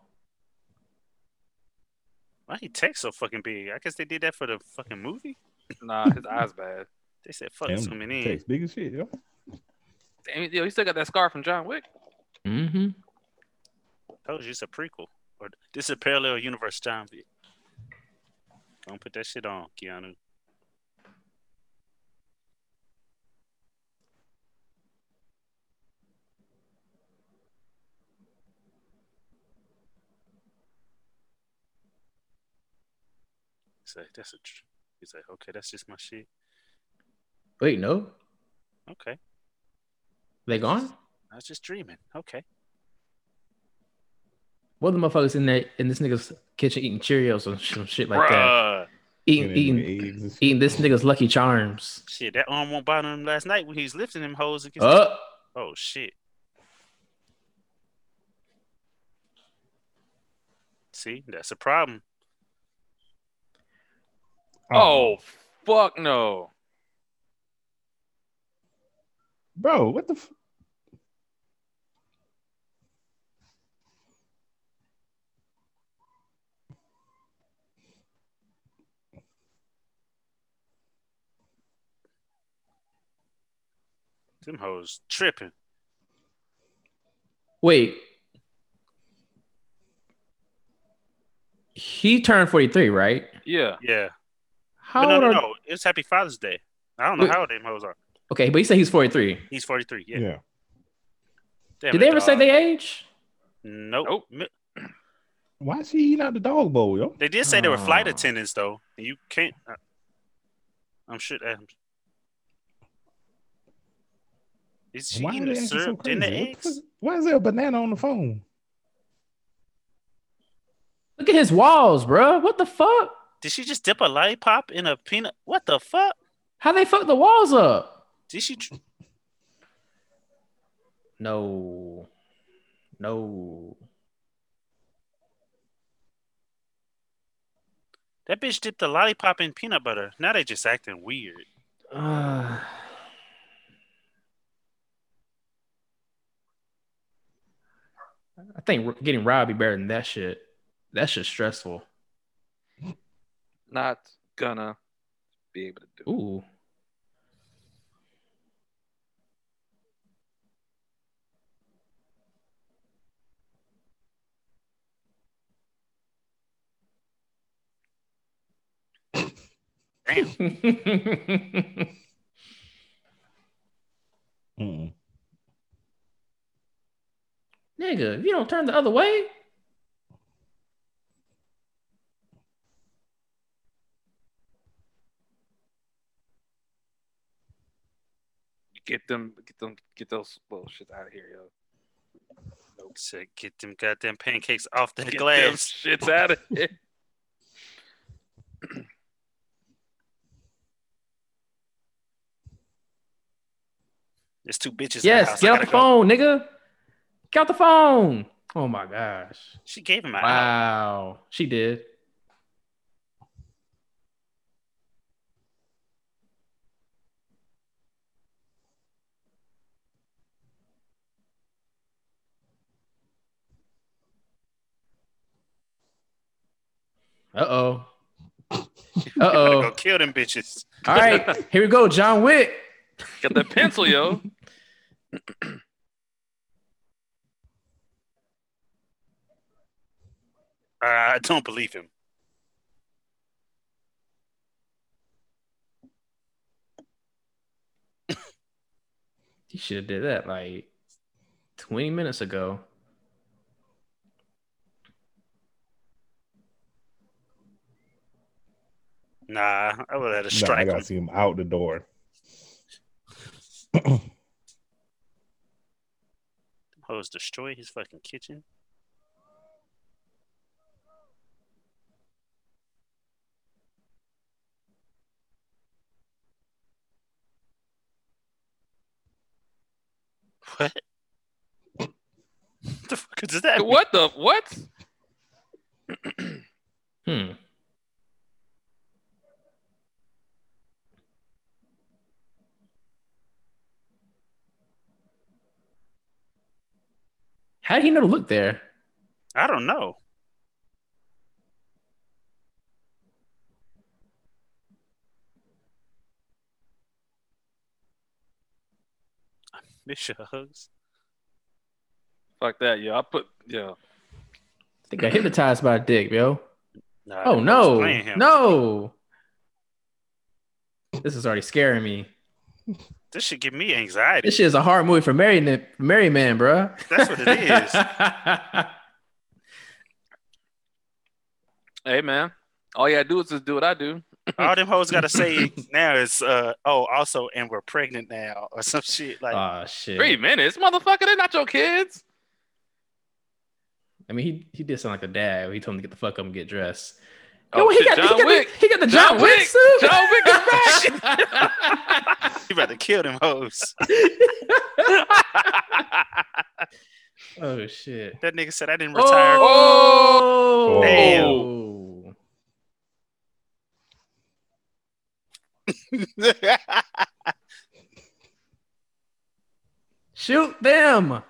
[SPEAKER 1] Why he text so fucking big? I guess they did that for the fucking movie.
[SPEAKER 2] Nah, his eyes bad.
[SPEAKER 1] They said fuck
[SPEAKER 4] Damn,
[SPEAKER 1] zooming in.
[SPEAKER 4] Text big as shit, yo.
[SPEAKER 2] Damn, yo, he still got that scar from John Wick.
[SPEAKER 3] Mm-hmm.
[SPEAKER 1] Told you it's a prequel. Or this is a parallel universe time. Don't put that shit on, Keanu. He's like, that's a. tr- He's like, okay, that's just my shit.
[SPEAKER 3] Wait, no,
[SPEAKER 1] Okay,
[SPEAKER 3] they gone.
[SPEAKER 1] I was just dreaming. Okay,
[SPEAKER 3] What the motherfuckers in there in this nigga's kitchen eating Cheerios or some shit like that?
[SPEAKER 1] Bruh.
[SPEAKER 3] Eating, eating,
[SPEAKER 4] eggs and shit.
[SPEAKER 3] eating this nigga's Lucky Charms.
[SPEAKER 1] Shit, that arm won't bother him last night when he was lifting them hoes against.
[SPEAKER 3] Oh,
[SPEAKER 1] Oh shit. See, that's a problem.
[SPEAKER 2] Oh, oh fuck no.
[SPEAKER 4] bro, what the? F-
[SPEAKER 1] Them hoes tripping.
[SPEAKER 3] wait. He turned 43, right?
[SPEAKER 2] Yeah.
[SPEAKER 1] Yeah.
[SPEAKER 3] How
[SPEAKER 1] but no,
[SPEAKER 3] old
[SPEAKER 1] no,
[SPEAKER 3] are
[SPEAKER 1] no. It's Happy Father's Day. I don't know
[SPEAKER 3] Wait.
[SPEAKER 1] how old them hoes are.
[SPEAKER 3] Okay, but he said he's 43.
[SPEAKER 1] He's 43. Yeah.
[SPEAKER 4] yeah.
[SPEAKER 3] Did
[SPEAKER 1] Damn
[SPEAKER 3] they
[SPEAKER 1] it,
[SPEAKER 3] ever say
[SPEAKER 1] dog.
[SPEAKER 3] they age?
[SPEAKER 1] Nope.
[SPEAKER 2] Nope.
[SPEAKER 4] Why is she eating out the dog bowl, yo?
[SPEAKER 1] They did say they were flight
[SPEAKER 3] Oh.
[SPEAKER 1] attendants though. You can't. Uh, I'm sure that. Is she
[SPEAKER 4] Why are
[SPEAKER 1] eating the
[SPEAKER 4] acting so
[SPEAKER 1] syrup in the
[SPEAKER 4] crazy?
[SPEAKER 1] Eggs?
[SPEAKER 4] Why is there a banana on the phone?
[SPEAKER 3] Look at his walls, bro. What the fuck?
[SPEAKER 1] Did she just dip a lollipop in a peanut? What the fuck?
[SPEAKER 3] How they fuck the walls up?
[SPEAKER 1] Did she? tr-
[SPEAKER 3] No. No.
[SPEAKER 1] That bitch dipped a lollipop in peanut butter. Now they just acting weird.
[SPEAKER 3] Uh, I think getting robbed be better than that shit. That shit's stressful.
[SPEAKER 2] Not gonna be able to do.
[SPEAKER 3] Ooh.
[SPEAKER 1] Damn.
[SPEAKER 4] Mm-mm.
[SPEAKER 3] Nigga, if you don't turn the other way,
[SPEAKER 2] Get them, get them, get those bullshit out of here, yo.
[SPEAKER 1] Said, get them goddamn pancakes off the
[SPEAKER 2] Get
[SPEAKER 1] glass.
[SPEAKER 2] shits out of here.
[SPEAKER 1] There's two bitches. in the
[SPEAKER 3] yes,
[SPEAKER 1] house.
[SPEAKER 3] get off the
[SPEAKER 1] go.
[SPEAKER 3] phone, nigga. Get off the phone. Oh my gosh.
[SPEAKER 1] She gave him an out.
[SPEAKER 3] Wow. She did. Uh oh. Uh oh.
[SPEAKER 1] go kill them bitches.
[SPEAKER 3] All right, here we go, John Wick.
[SPEAKER 2] Got that pencil, yo.
[SPEAKER 1] I don't believe him.
[SPEAKER 3] He should have did that like 20 minutes ago.
[SPEAKER 1] Nah, I would have had to
[SPEAKER 4] Nah, I
[SPEAKER 1] strike
[SPEAKER 4] gotta
[SPEAKER 1] him.
[SPEAKER 4] see him out the door.
[SPEAKER 1] Hoes destroy his fucking kitchen. What? the fuck is that? mean?
[SPEAKER 2] what the what?
[SPEAKER 3] Hmm. How did he know to look there?
[SPEAKER 1] I don't know. Miss your hugs.
[SPEAKER 2] Fuck that, yo. I put yeah.
[SPEAKER 3] I think I hypnotized by a dick, yo.
[SPEAKER 1] Nah,
[SPEAKER 3] Oh no, no. This is already scaring me.
[SPEAKER 1] This should give me anxiety.
[SPEAKER 3] This shit is a hard movie for Mary, Mary Man, bro.
[SPEAKER 1] That's what it is.
[SPEAKER 2] Hey man. All you gotta do is just do what I do.
[SPEAKER 1] All them hoes gotta say now is uh oh also and we're pregnant now or some shit like
[SPEAKER 3] oh shit.
[SPEAKER 2] Three minutes, motherfucker. They're not your kids.
[SPEAKER 3] I mean, he he did sound like a dad. He told him to get the fuck up and get dressed.
[SPEAKER 2] Oh,
[SPEAKER 3] he
[SPEAKER 2] shit,
[SPEAKER 3] got, he,
[SPEAKER 2] John
[SPEAKER 3] got
[SPEAKER 2] Wick.
[SPEAKER 3] The, he got the
[SPEAKER 2] John
[SPEAKER 3] John, Wick,
[SPEAKER 2] Wick.
[SPEAKER 3] suit.
[SPEAKER 2] John Wick is
[SPEAKER 1] you about to kill them hoes.
[SPEAKER 3] oh shit.
[SPEAKER 1] that nigga said I didn't retire.
[SPEAKER 3] Oh,
[SPEAKER 1] Damn.
[SPEAKER 3] Shoot them.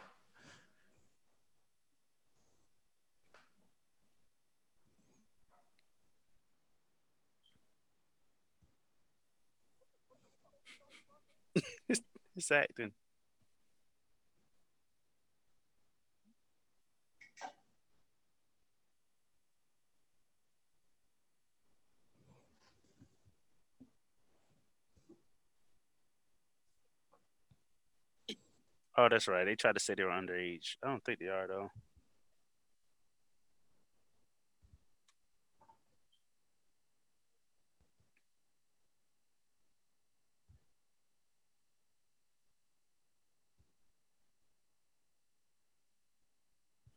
[SPEAKER 1] It's acting. Oh, that's right. They tried to say they were underage. I don't think they are though.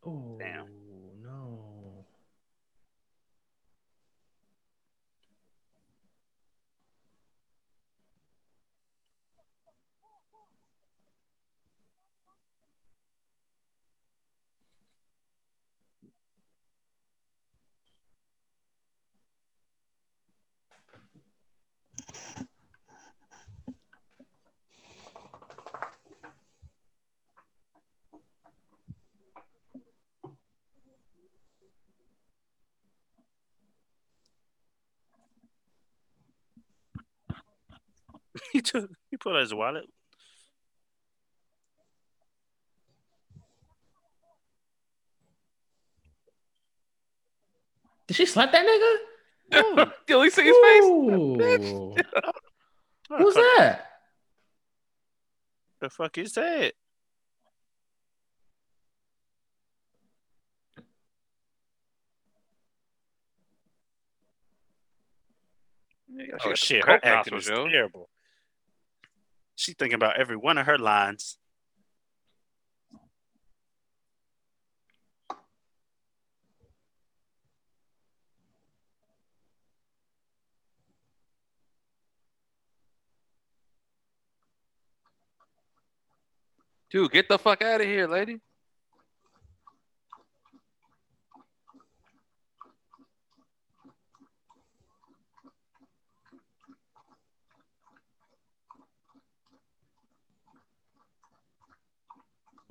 [SPEAKER 3] Oh
[SPEAKER 1] Damn.
[SPEAKER 3] no.
[SPEAKER 1] He took he put out his wallet.
[SPEAKER 3] Did she slap that nigga?
[SPEAKER 2] Did you see his face?
[SPEAKER 3] Ooh. Who's that?
[SPEAKER 1] The fuck is that? Oh shit, her acting
[SPEAKER 2] nostrils,
[SPEAKER 1] is terrible. She thinking about every one of her lines.
[SPEAKER 2] Dude, get the fuck out of here, lady.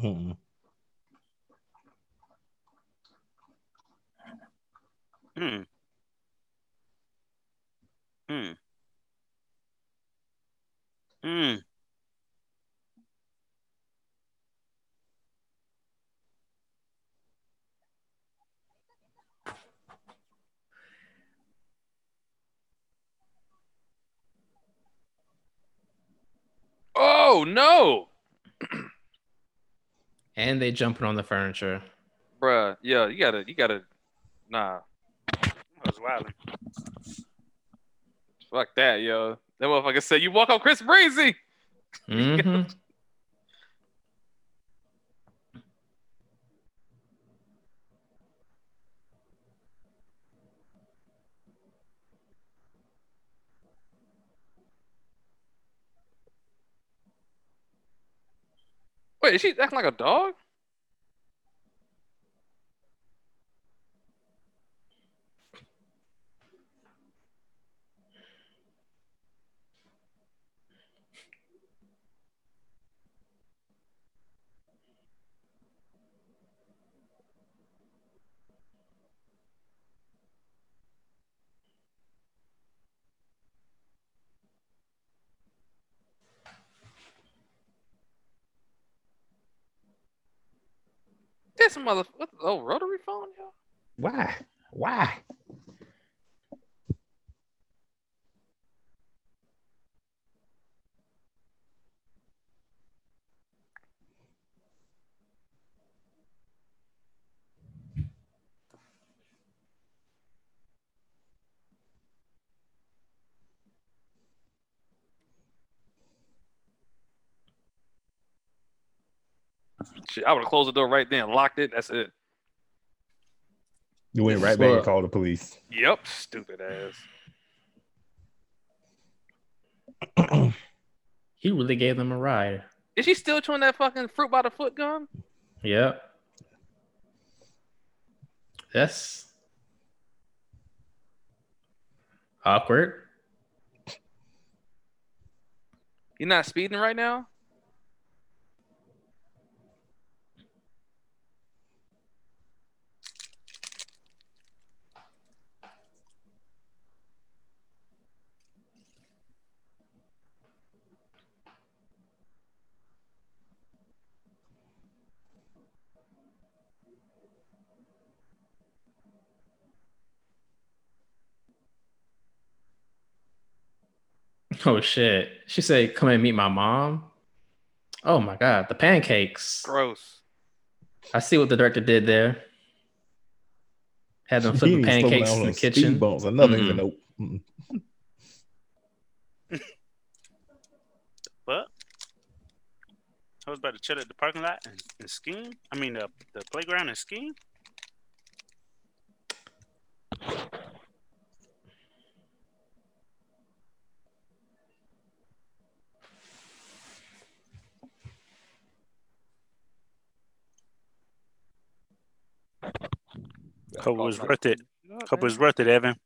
[SPEAKER 4] Mm-mm.
[SPEAKER 1] Hmm. Hmm. Hmm.
[SPEAKER 2] Oh no,
[SPEAKER 3] And they jumping on the furniture.
[SPEAKER 2] bruh. Yeah, you gotta, you gotta. Nah,
[SPEAKER 1] I was wilding.
[SPEAKER 2] fuck that, yo. That motherfucker said you walk on Chris Breezy.
[SPEAKER 3] hmm
[SPEAKER 2] Wait, is she acting like a dog? This mother? What, oh, rotary phone, y'all?
[SPEAKER 4] Why? Why?
[SPEAKER 2] Shit, I would have closed the door right then, locked it. That's it.
[SPEAKER 4] You went right back and called the police.
[SPEAKER 2] Yep, stupid ass.
[SPEAKER 3] He really gave them a ride.
[SPEAKER 2] Is she still chewing that fucking fruit by the foot gum?
[SPEAKER 3] Yep. That's awkward.
[SPEAKER 2] You're not speeding right now?
[SPEAKER 3] Oh shit. She said, come and meet my mom. Oh my god, the pancakes.
[SPEAKER 2] Gross.
[SPEAKER 3] I see what the director did there. Had them flipping
[SPEAKER 4] He
[SPEAKER 3] pancakes in the
[SPEAKER 4] on speed
[SPEAKER 3] kitchen.
[SPEAKER 4] Bumps. Another
[SPEAKER 3] Mm.
[SPEAKER 4] even nope. Mm.
[SPEAKER 1] What? I was about to chill at the parking lot and, and skiing. I mean, the, the playground and skiing. Hope it was worth it. Hope it was worth it, Evan.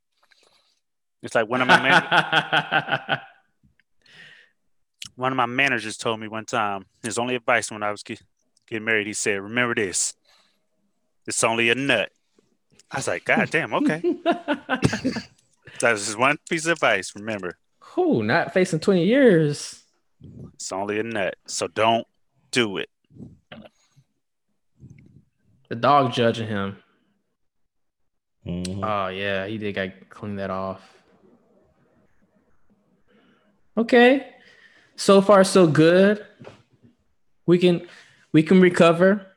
[SPEAKER 1] It's like one of my man- one of my managers told me one time. His only advice when I was ge- getting married, he said, "Remember this. It's only a nut." I was like, "God damn, okay." That's just one piece of advice. Remember,
[SPEAKER 3] Who not facing 20 years?
[SPEAKER 1] it's only a nut. So don't do it.
[SPEAKER 3] The dog judging him.
[SPEAKER 4] Mhm.
[SPEAKER 3] Oh yeah, he did got clean that off. Okay. So far so good. We can we can recover.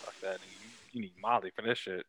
[SPEAKER 2] Fuck that. nigga. You, you need Molly for this shit.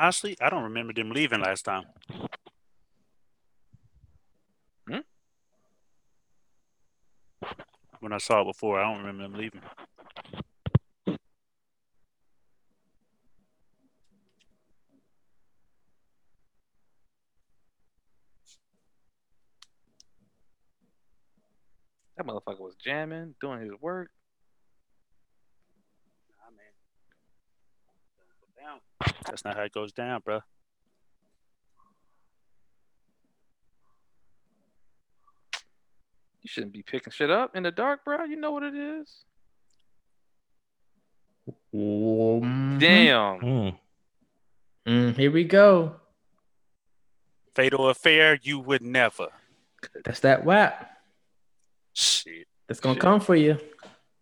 [SPEAKER 1] Honestly, I don't remember them leaving last time.
[SPEAKER 2] Hmm?
[SPEAKER 1] When I saw it before, I don't remember them leaving.
[SPEAKER 2] That motherfucker was jamming, doing his work.
[SPEAKER 1] Nah, man. Down. That's not how it goes down, bro.
[SPEAKER 2] You shouldn't be picking shit up in the dark, bro. You know what it is.
[SPEAKER 3] Mhm.
[SPEAKER 2] Damn.
[SPEAKER 4] Mm.
[SPEAKER 3] Mm, here we go.
[SPEAKER 1] Fatal affair, you would never.
[SPEAKER 3] That's that WAP.
[SPEAKER 1] Shit.
[SPEAKER 3] That's gonna
[SPEAKER 2] Shit.
[SPEAKER 3] come for you.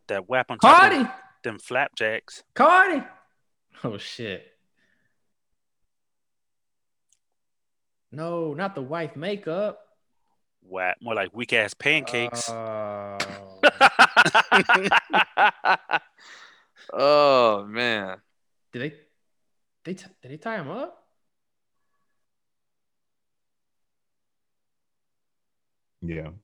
[SPEAKER 1] That WAP on top
[SPEAKER 3] Cardi.
[SPEAKER 1] of them flapjacks.
[SPEAKER 3] Cardi. Oh shit. No, not the wife makeup.
[SPEAKER 1] What? More like weak ass pancakes.
[SPEAKER 3] Oh.
[SPEAKER 2] oh man.
[SPEAKER 3] Did they? They t- did they tie him up?
[SPEAKER 4] Yeah.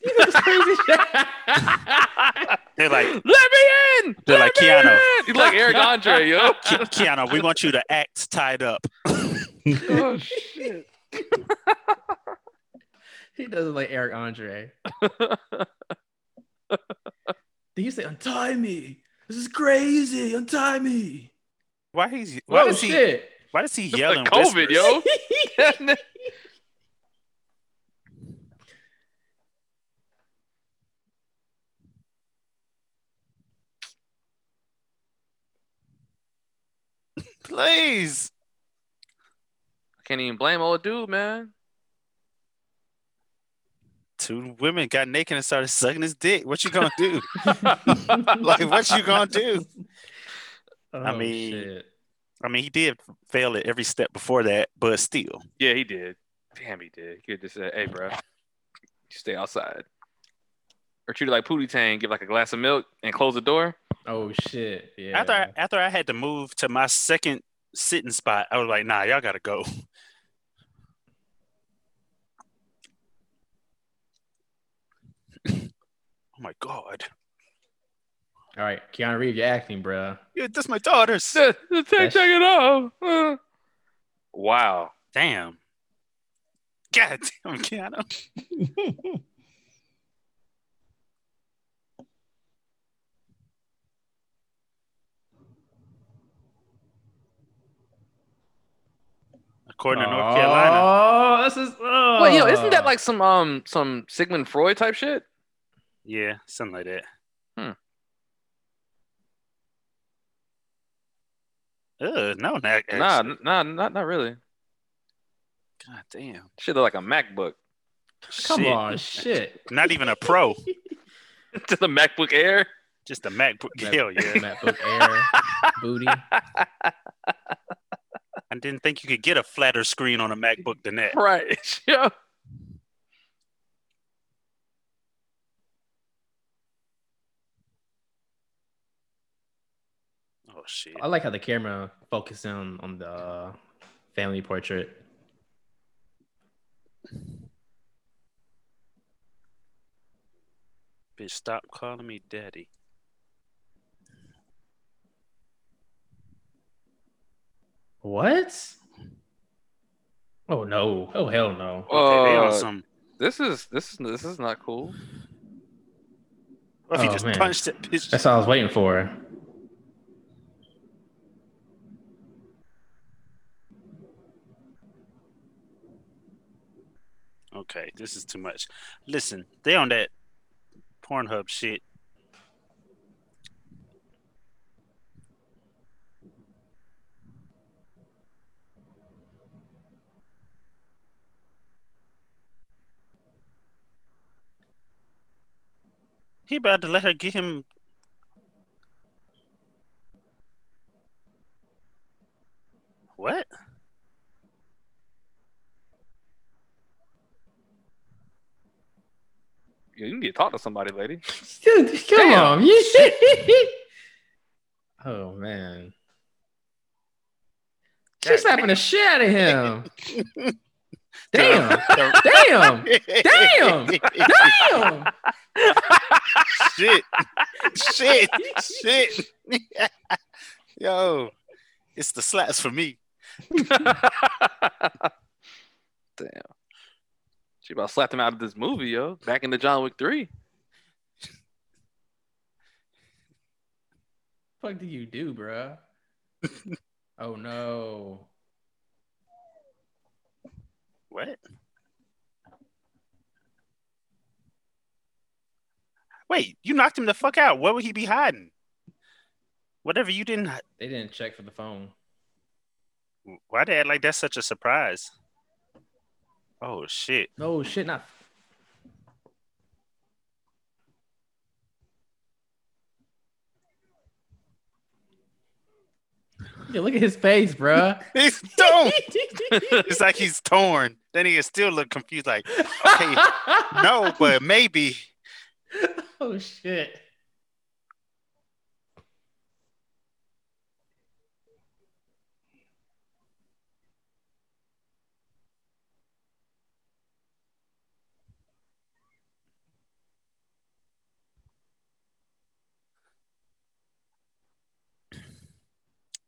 [SPEAKER 3] You know, crazy shit.
[SPEAKER 1] They're like,
[SPEAKER 2] Let me in.
[SPEAKER 1] They're
[SPEAKER 2] Let
[SPEAKER 1] like,
[SPEAKER 2] me
[SPEAKER 1] Keanu.
[SPEAKER 2] He's like Eric Andre, yo.
[SPEAKER 1] Ke- Keanu, we want you to act tied up.
[SPEAKER 2] Oh shit.
[SPEAKER 3] he doesn't like Eric Andre. Did you say untie me? This is crazy. Untie me.
[SPEAKER 1] Why he's why
[SPEAKER 3] Whoa,
[SPEAKER 1] does he
[SPEAKER 3] shit.
[SPEAKER 1] why does he
[SPEAKER 2] It's
[SPEAKER 1] yell
[SPEAKER 2] like COVID,
[SPEAKER 1] whispers?
[SPEAKER 2] yo.
[SPEAKER 1] Please.
[SPEAKER 2] Can't even blame old dude, man.
[SPEAKER 1] Two women got naked and started sucking his dick. What you gonna do? like what you gonna do?
[SPEAKER 3] Oh,
[SPEAKER 1] mean-
[SPEAKER 3] shit.
[SPEAKER 1] I mean, he did fail at every step before that, but still.
[SPEAKER 2] Yeah, he did. Damn, he did. He could just said, "Hey, bro, you stay outside," or treat it like Pootie Tang, give like a glass of milk and close the door.
[SPEAKER 3] Oh shit. Yeah.
[SPEAKER 1] After I, after I had to move to my second sitting spot, I was like, nah, y'all gotta go. oh my god.
[SPEAKER 3] All right, Keanu Reeves, you're acting, bro.
[SPEAKER 1] Yeah, that's my daughter's.
[SPEAKER 2] Take,
[SPEAKER 3] That's-
[SPEAKER 2] take it off. Wow.
[SPEAKER 1] Damn. God damn, Keanu. According to North Carolina.
[SPEAKER 3] Oh, this is. Oh.
[SPEAKER 2] Well, you know, isn't that like some um some Sigmund Freud type shit?
[SPEAKER 1] Yeah, something like that.
[SPEAKER 2] Hmm.
[SPEAKER 1] Ugh, no, not actually.
[SPEAKER 2] Nah, nah, not not really.
[SPEAKER 1] God damn.
[SPEAKER 2] Shit look like a MacBook.
[SPEAKER 3] Come
[SPEAKER 1] Shit.
[SPEAKER 3] on, shit.
[SPEAKER 1] Not even a pro.
[SPEAKER 2] Just a MacBook Air.
[SPEAKER 1] Just a MacBook.
[SPEAKER 3] Mac-
[SPEAKER 1] Hell yeah.
[SPEAKER 3] MacBook Air, booty.
[SPEAKER 1] I didn't think you could get a flatter screen on a MacBook than that.
[SPEAKER 2] Right. Yeah.
[SPEAKER 1] Oh shit.
[SPEAKER 3] I like how the camera focuses on on the uh, family portrait.
[SPEAKER 1] Bitch, stop calling me daddy.
[SPEAKER 3] What? Oh no! Oh hell no!
[SPEAKER 1] Okay, they on
[SPEAKER 2] Uh,
[SPEAKER 1] some.
[SPEAKER 2] This is this is this is not cool.
[SPEAKER 1] What if he
[SPEAKER 3] oh,
[SPEAKER 1] just
[SPEAKER 3] man.
[SPEAKER 1] punched that bitch?
[SPEAKER 3] That's all I was waiting for.
[SPEAKER 1] Okay, this is too much. Listen, they on that Pornhub shit. He about to let her get him. What?
[SPEAKER 2] Yeah, you need to talk to somebody, lady.
[SPEAKER 3] Dude, come
[SPEAKER 2] Damn.
[SPEAKER 3] on! oh man! She's slapping the shit out of him. Damn!
[SPEAKER 1] The-
[SPEAKER 3] Damn! Damn! Damn!
[SPEAKER 1] shit, shit, shit. Yo, it's the slaps for me.
[SPEAKER 2] Damn. She about slapped him out of this movie, yo. Back into John Wick 3.
[SPEAKER 3] fuck do you do, bruh? oh no!
[SPEAKER 1] What? Wait, you knocked him the fuck out. Where would he be hiding? Whatever you didn't.
[SPEAKER 3] They didn't check for the phone.
[SPEAKER 1] Why they act like that's such a surprise? Oh shit!
[SPEAKER 3] No shit, not. Yeah, look at his face, bruh.
[SPEAKER 1] He's don't. it's like he's torn. Then he still look confused. Like, okay, no, but maybe.
[SPEAKER 3] oh shit.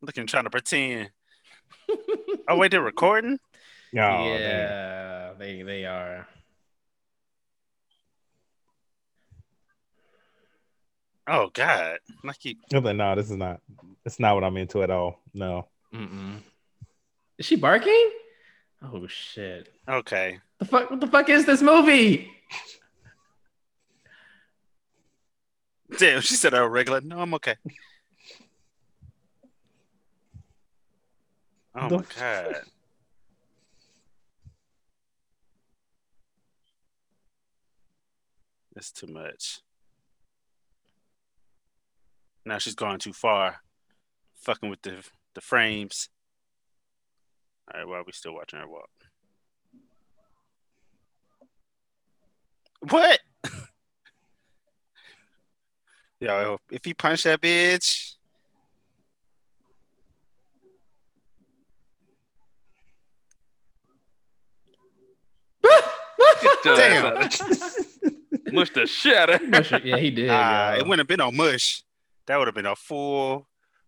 [SPEAKER 1] Looking trying to pretend. oh wait, they're recording.
[SPEAKER 4] Oh, damn.
[SPEAKER 3] yeah, they they are.
[SPEAKER 1] Oh God, I keep.
[SPEAKER 4] I'm like, no, this is not. It's not what I'm into at all. No.
[SPEAKER 3] Mm-mm. Is she barking? Oh shit!
[SPEAKER 1] Okay,
[SPEAKER 3] The fuck? What the fuck is this movie?
[SPEAKER 1] damn. She said, "Oh, regular." No, I'm okay. Oh
[SPEAKER 4] The
[SPEAKER 1] my God. That's too much. Now she's gone too far, fucking with the the frames. All right, why are we still watching her walk. What? Yo, if he punched that bitch,
[SPEAKER 2] Get your
[SPEAKER 1] Damn.
[SPEAKER 2] ass out of- Mush the shit out of
[SPEAKER 3] Mush it- Yeah, he did.
[SPEAKER 1] ah,
[SPEAKER 3] yo.
[SPEAKER 1] it wouldn't have been no mush. That would have been a full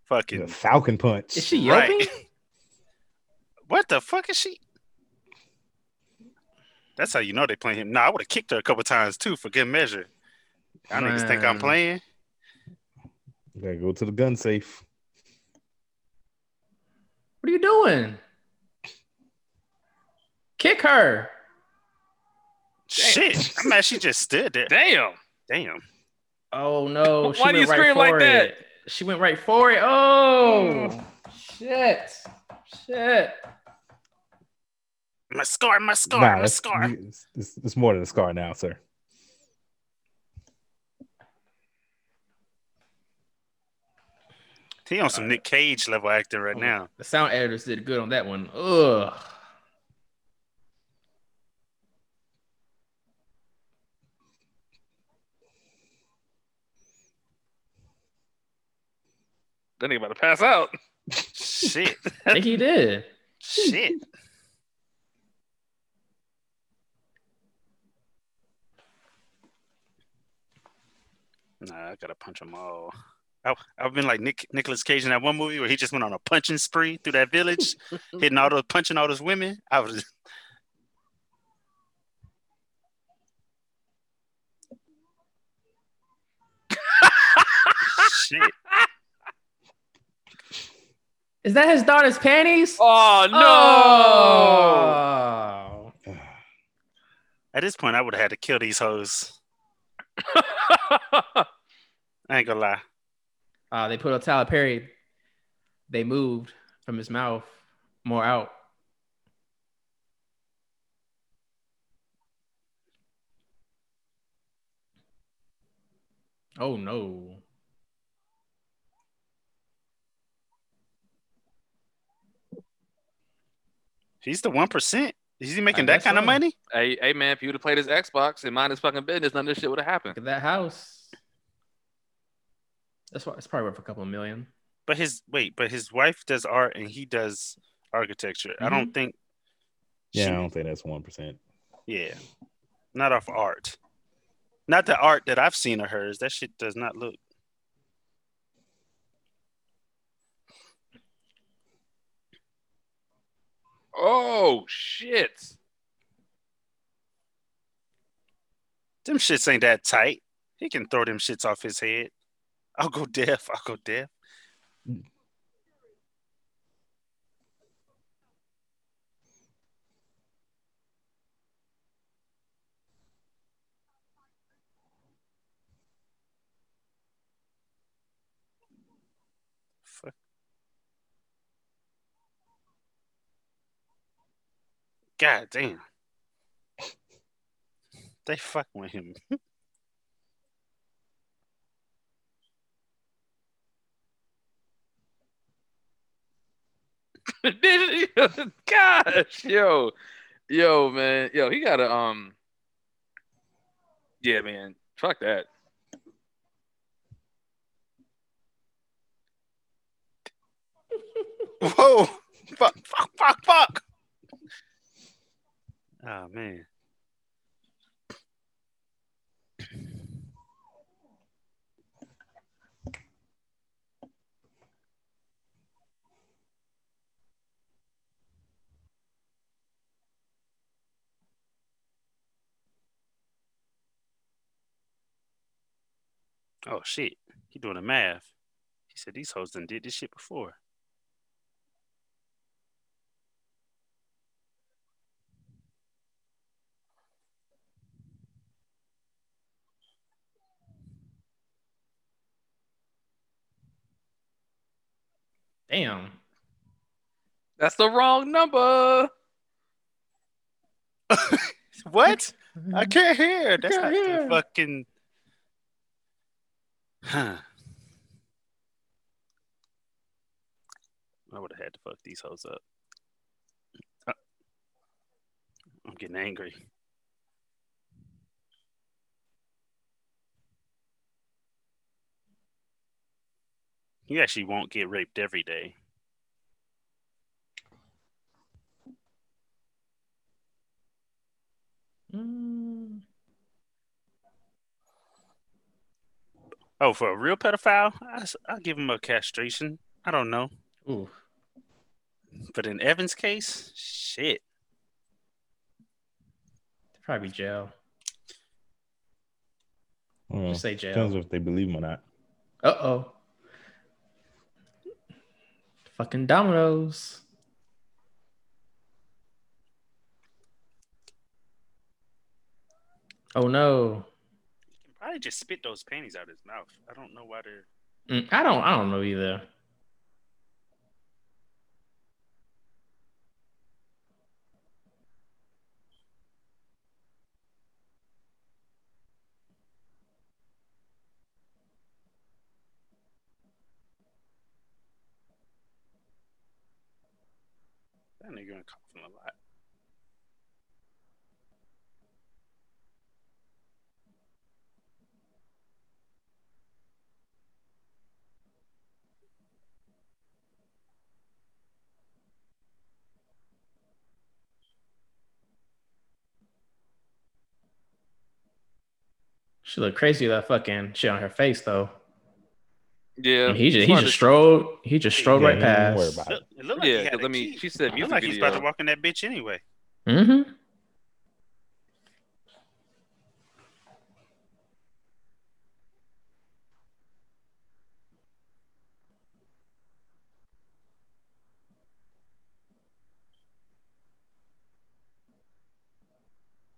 [SPEAKER 4] The
[SPEAKER 1] fucking
[SPEAKER 4] Falcon punch.
[SPEAKER 3] Is she yelping?
[SPEAKER 1] right. What the fuck is she? That's how you know they playing him. Nah, I would have kicked her a couple times too for good measure. I niggas think I'm
[SPEAKER 3] Man.
[SPEAKER 1] playing.
[SPEAKER 4] Gotta go to the gun safe.
[SPEAKER 3] What are you doing? Kick her.
[SPEAKER 1] Shit, I'm mad she just stood there.
[SPEAKER 2] Damn.
[SPEAKER 1] Damn.
[SPEAKER 3] Oh no!
[SPEAKER 2] Why
[SPEAKER 3] she
[SPEAKER 2] do you
[SPEAKER 3] went right
[SPEAKER 2] scream like
[SPEAKER 3] for
[SPEAKER 2] that?
[SPEAKER 3] it. She went right for it. Oh mm. shit! Shit!
[SPEAKER 1] My scar, my scar,
[SPEAKER 4] nah,
[SPEAKER 1] my
[SPEAKER 4] that's-
[SPEAKER 1] scar.
[SPEAKER 4] It's, it's, it's more than a scar now, sir.
[SPEAKER 1] He on some uh, Nick Cage level acting right oh, now.
[SPEAKER 3] The sound editors did good on that one. Ugh.
[SPEAKER 2] That nigga about to pass out.
[SPEAKER 1] Shit.
[SPEAKER 3] I think he did.
[SPEAKER 1] Shit. Nah, I gotta punch them all. I, I've been like Nick Nicolas Cage in that one movie where he just went on a punching spree through that village, hitting all those punching all those women. I was shit.
[SPEAKER 3] Is that his daughter's panties?
[SPEAKER 2] Oh no.
[SPEAKER 3] Oh.
[SPEAKER 1] At this point, I would have had to kill these hoes. I ain't gonna lie.
[SPEAKER 3] Uh, they put a Tyler Perry. They moved from his mouth more out. Oh no.
[SPEAKER 1] He's the one percent. Is he making that
[SPEAKER 3] guess
[SPEAKER 1] kind of money?
[SPEAKER 2] hey, hey man, if you would have played his Xbox and mind his fucking business, none of this shit would have happened.
[SPEAKER 3] Look at that house. That's why it's probably worth a couple of million.
[SPEAKER 1] But his wait, but his wife does art and he does architecture. I don't mm-hmm. think.
[SPEAKER 4] Yeah,
[SPEAKER 1] she-
[SPEAKER 4] I don't think that's one percent.
[SPEAKER 1] yeah, not off art. Not the art that I've seen of hers. That shit does not look.
[SPEAKER 2] Oh shit.
[SPEAKER 1] Them shits ain't that tight. He can throw them shits off his head. I'll go deaf. I'll go deaf. Fuck. God damn. They fuck with him.
[SPEAKER 2] Gosh, yo, yo, man, yo, he got to um, yeah, man. Fuck that.
[SPEAKER 1] Whoa! fuck! Fuck! Fuck! Fuck! Oh man. Oh shit. He doing the math. He said these hoes done did this shit before.
[SPEAKER 3] Damn.
[SPEAKER 2] That's the wrong number.
[SPEAKER 1] What? I can't hear. That's
[SPEAKER 3] can't
[SPEAKER 1] not the
[SPEAKER 3] hear.
[SPEAKER 1] fucking. Huh. I would have had to fuck these hoes up. Uh, I'm getting angry. You actually won't get raped every day.
[SPEAKER 3] Mm,
[SPEAKER 1] Oh, for a real pedophile, I, will give him a castration. I don't know.
[SPEAKER 3] ooh.
[SPEAKER 1] But in Evan's case, shit.
[SPEAKER 3] Probably jail. Just say jail.
[SPEAKER 4] Depends if they believe him or not.
[SPEAKER 3] Uh oh. Fucking dominoes. Oh no.
[SPEAKER 1] He can probably just spit those panties out of his mouth. I don't know why they're.
[SPEAKER 3] Mm, I don't. I don't know either.
[SPEAKER 1] That nigga gonna coughing a lot.
[SPEAKER 3] She look crazy with that fucking shit on her face though.
[SPEAKER 2] Yeah.
[SPEAKER 3] And he just he just
[SPEAKER 2] as-
[SPEAKER 3] strode he just strode
[SPEAKER 4] Yeah,
[SPEAKER 3] right
[SPEAKER 4] he ain't even worried
[SPEAKER 3] past.
[SPEAKER 4] about
[SPEAKER 1] Look, it looked like he
[SPEAKER 2] Yeah,
[SPEAKER 1] had
[SPEAKER 2] because
[SPEAKER 1] a
[SPEAKER 2] I mean,
[SPEAKER 1] key.
[SPEAKER 2] she said
[SPEAKER 1] It
[SPEAKER 2] music
[SPEAKER 1] looked like he's about to walk in that bitch anyway.
[SPEAKER 3] Mm-hmm.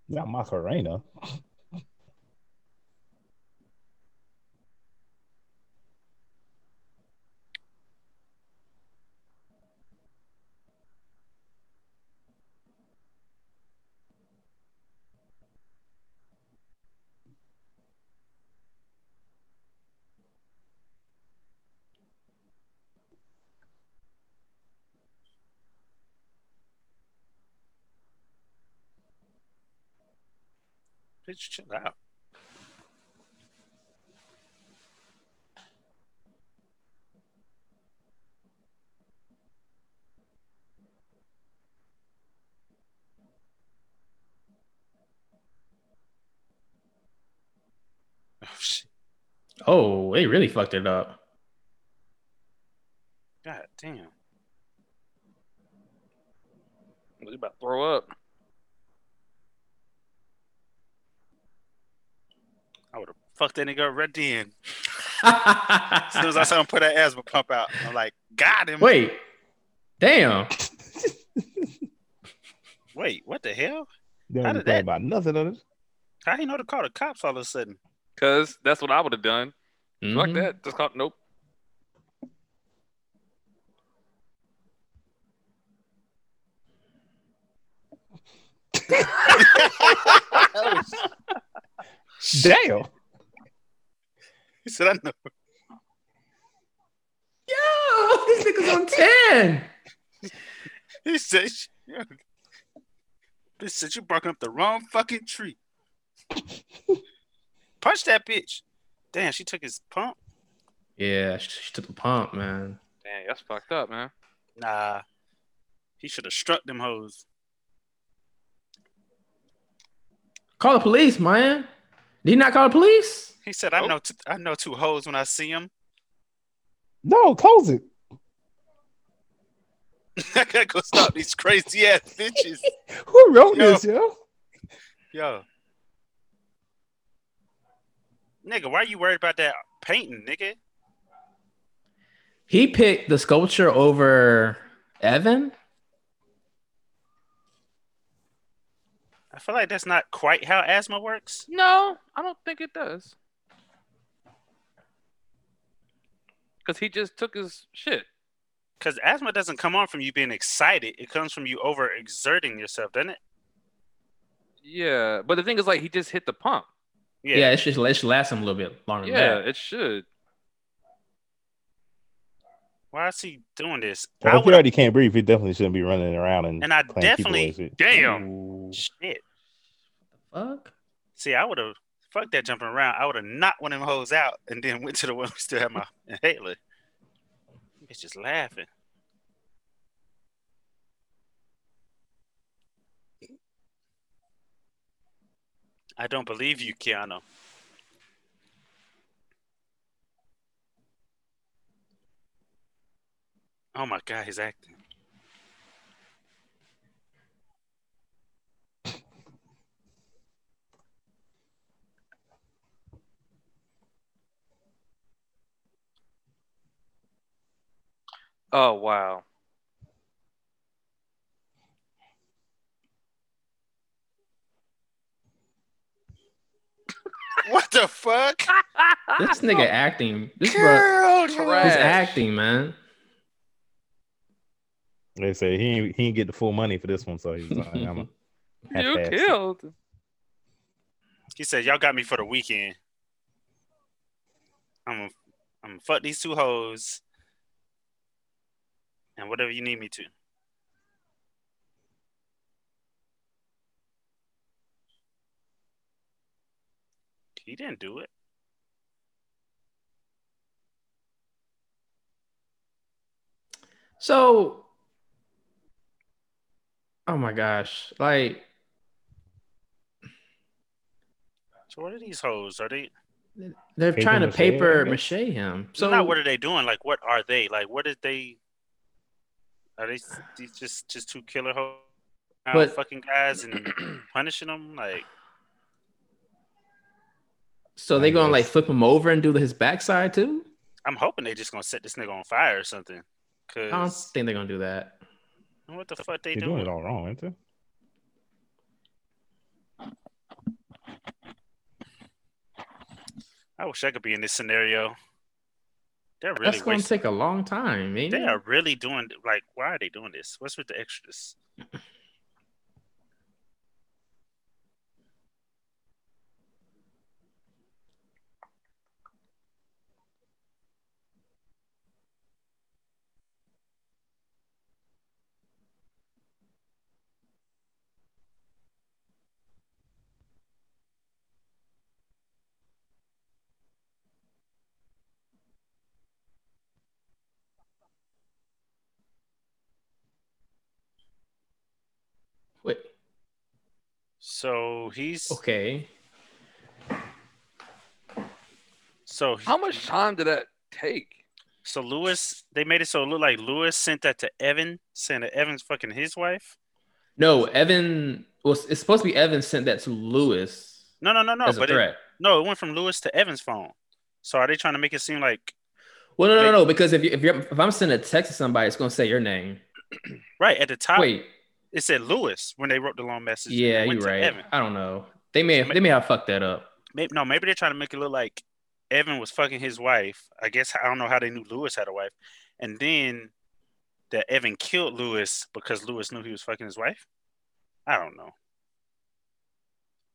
[SPEAKER 4] Yeah, Macarena.
[SPEAKER 1] Bitch, chill out. Oh shit!
[SPEAKER 3] Oh, they really fucked it up.
[SPEAKER 1] God damn!
[SPEAKER 2] He about to throw up.
[SPEAKER 1] I would have fucked that nigga up right then. As soon as I saw him put that asthma pump out, I'm like, got him.
[SPEAKER 3] Wait. Damn.
[SPEAKER 1] wait, what the hell?
[SPEAKER 4] They
[SPEAKER 1] How
[SPEAKER 4] don't
[SPEAKER 1] did
[SPEAKER 4] play
[SPEAKER 1] that-
[SPEAKER 4] about nothing of this.
[SPEAKER 1] How he know to call the cops all of a sudden?
[SPEAKER 2] Cause that's what I would have done. Fuck
[SPEAKER 3] Mhm.
[SPEAKER 2] that. Just call nope.
[SPEAKER 4] Damn.
[SPEAKER 1] He said, I know.
[SPEAKER 3] Yo, this nigga's on 10.
[SPEAKER 1] He said, yeah. Bitch said you barking up the wrong fucking tree. punch that bitch. Damn, she took his pump.
[SPEAKER 3] Yeah, she, she took the pump, man.
[SPEAKER 2] Damn, that's fucked up, man.
[SPEAKER 1] Nah, he should have struck them hoes.
[SPEAKER 3] Call the police, man. Did he not call the police?
[SPEAKER 1] He said, "I
[SPEAKER 2] Oh.
[SPEAKER 1] know, t- I know two hoes when I see them."
[SPEAKER 4] No, close it.
[SPEAKER 1] I gotta go stop these crazy ass bitches.
[SPEAKER 4] Who wrote
[SPEAKER 1] Yo.
[SPEAKER 4] this, yo?
[SPEAKER 1] Yo, nigga, why are you worried about that painting, nigga?
[SPEAKER 3] He picked the sculpture over Evan.
[SPEAKER 1] I feel like that's not quite how asthma works.
[SPEAKER 2] No, I don't think it does. Because he just took his shit.
[SPEAKER 1] Because asthma doesn't come on from you being excited; it comes from you over exerting yourself, doesn't it?
[SPEAKER 2] Yeah, but the thing is, like, he just hit the pump.
[SPEAKER 3] Yeah, yeah it should, it should last him a little bit longer. than
[SPEAKER 2] Yeah,
[SPEAKER 3] that.
[SPEAKER 2] it should.
[SPEAKER 1] Why is he doing this?
[SPEAKER 4] Well,
[SPEAKER 1] I
[SPEAKER 4] if he already can't breathe, he definitely shouldn't be running around and
[SPEAKER 1] and I definitely, damn,
[SPEAKER 3] Ooh,
[SPEAKER 1] shit.
[SPEAKER 3] fuck.
[SPEAKER 1] See, I would have fuck that jumping around. I would have knocked one of them hoes out and then went to the one who still had my inhaler. It's just laughing. I don't believe you, Keanu. Oh my god, he's acting.
[SPEAKER 2] Oh wow.
[SPEAKER 1] What the fuck?
[SPEAKER 3] This nigga acting. This bro,
[SPEAKER 1] Girl,
[SPEAKER 3] he's acting, man.
[SPEAKER 4] They say he ain't, he ain't get the full money for this one, so he's like, I'm a
[SPEAKER 2] You
[SPEAKER 4] half-ass.
[SPEAKER 2] killed.
[SPEAKER 1] He said, "Y'all got me for the weekend. I'm gonna, I'm gonna fuck these two hoes, and whatever you need me to." He didn't do it.
[SPEAKER 3] So, oh my gosh, like
[SPEAKER 1] So what are these hoes? Are they?
[SPEAKER 3] they're
[SPEAKER 4] Paper
[SPEAKER 3] trying to
[SPEAKER 4] mache,
[SPEAKER 3] paper mache him.
[SPEAKER 1] So
[SPEAKER 3] So
[SPEAKER 1] not what are they doing? Like what are they? Like what did they? Are they these just just two killer hoes? Uh,
[SPEAKER 3] but-
[SPEAKER 1] fucking guys and punishing them like
[SPEAKER 3] so they
[SPEAKER 4] I
[SPEAKER 3] gonna like flip him over and do his backside too?
[SPEAKER 1] I'm hoping they're just gonna set this nigga on fire or something.
[SPEAKER 3] I don't think they're gonna do that.
[SPEAKER 1] what the fuck they
[SPEAKER 4] You're
[SPEAKER 1] doing?
[SPEAKER 4] doing it all wrong, ain't you?
[SPEAKER 1] I wish I could be in this scenario. They're really
[SPEAKER 3] That's gonna take a long time, man.
[SPEAKER 1] They are really doing like why are they doing this? What's with the extras?
[SPEAKER 3] Wait,
[SPEAKER 1] So he's
[SPEAKER 3] okay.
[SPEAKER 1] so
[SPEAKER 2] How much time did that take?
[SPEAKER 1] so Louis they made it so it looked like Louis sent that to Evan, saying that Evan's fucking his wife.
[SPEAKER 3] No, Evan was it's supposed to be Evan sent that to Louis
[SPEAKER 1] No, no, no, no.
[SPEAKER 3] as a
[SPEAKER 1] but it,
[SPEAKER 3] threat.
[SPEAKER 1] no, it went from Louis to Evan's phone. So are they trying to make it seem like
[SPEAKER 3] Well, no, no, no, because if you if you're if I'm sending a text to somebody, it's gonna say your name.
[SPEAKER 1] right at the top
[SPEAKER 3] Wait,
[SPEAKER 1] it said Louis when they wrote the long message.
[SPEAKER 3] yeah,
[SPEAKER 1] went
[SPEAKER 3] you're right.
[SPEAKER 1] Evan.
[SPEAKER 3] I don't know. They may have they may have fucked that up.
[SPEAKER 1] Maybe no, maybe they're trying to make it look like Evan was fucking his wife. I guess I don't know how they knew Louis had a wife, and then that Evan killed Louis because Louis knew he was fucking his wife. I don't know.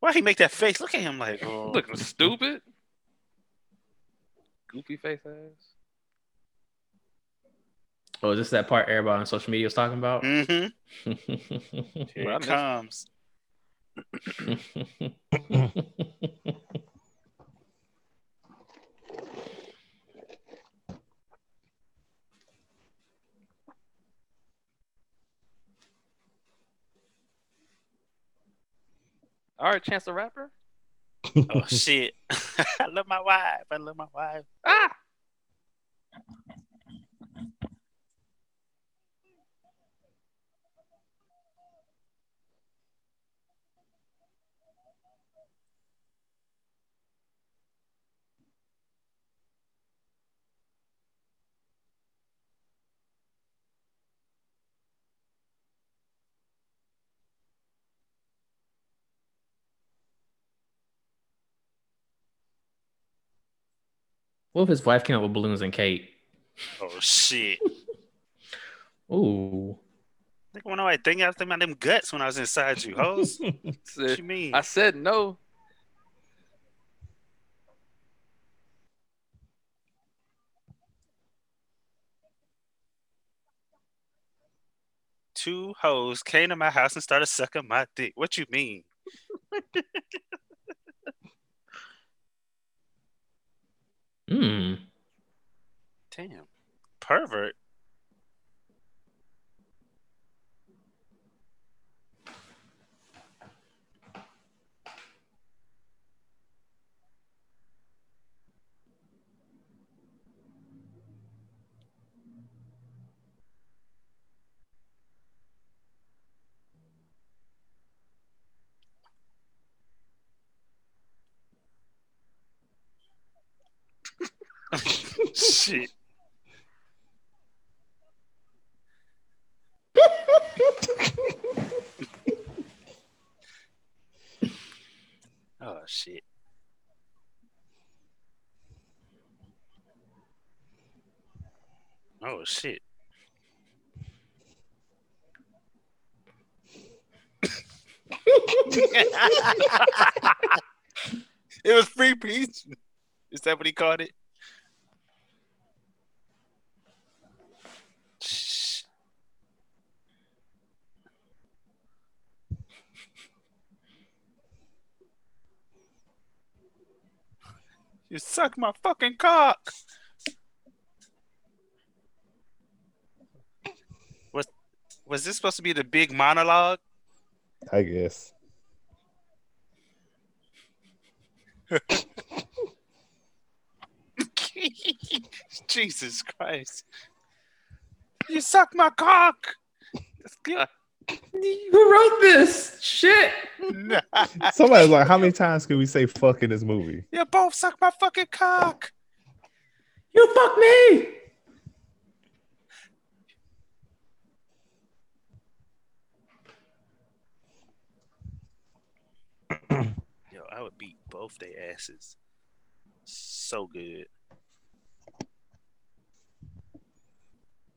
[SPEAKER 1] Why he make that face? Look at him like oh.
[SPEAKER 2] Looking stupid. Goofy face ass.
[SPEAKER 3] Oh, is this that part everybody on social media was talking about?
[SPEAKER 1] Mm-hmm. Here it comes.
[SPEAKER 2] All right, Chance the Rapper.
[SPEAKER 1] oh shit! I love my wife. I love my wife.
[SPEAKER 2] Ah.
[SPEAKER 3] What if his wife came up with balloons and cake?
[SPEAKER 1] Oh shit!
[SPEAKER 3] Ooh.
[SPEAKER 1] Think when I think I was thinking about them guts when I was inside you, hoes. what you mean?
[SPEAKER 2] I said no.
[SPEAKER 1] Two hoes came to my house and started sucking my dick. What you mean?
[SPEAKER 3] Hmm.
[SPEAKER 1] Damn, pervert. Shit. oh shit. Oh shit. it was free peach. Is that what he called it? You suck my fucking cock. Was was this supposed to be the big monologue?
[SPEAKER 4] I guess.
[SPEAKER 1] Jesus Christ. You suck my cock. That's good.
[SPEAKER 3] Who wrote this? Shit.
[SPEAKER 4] Somebody's like, how many times can we say fuck in this movie?
[SPEAKER 1] you both suck my fucking cock.
[SPEAKER 3] You fuck me.
[SPEAKER 1] Yo, I would beat both their asses. So good.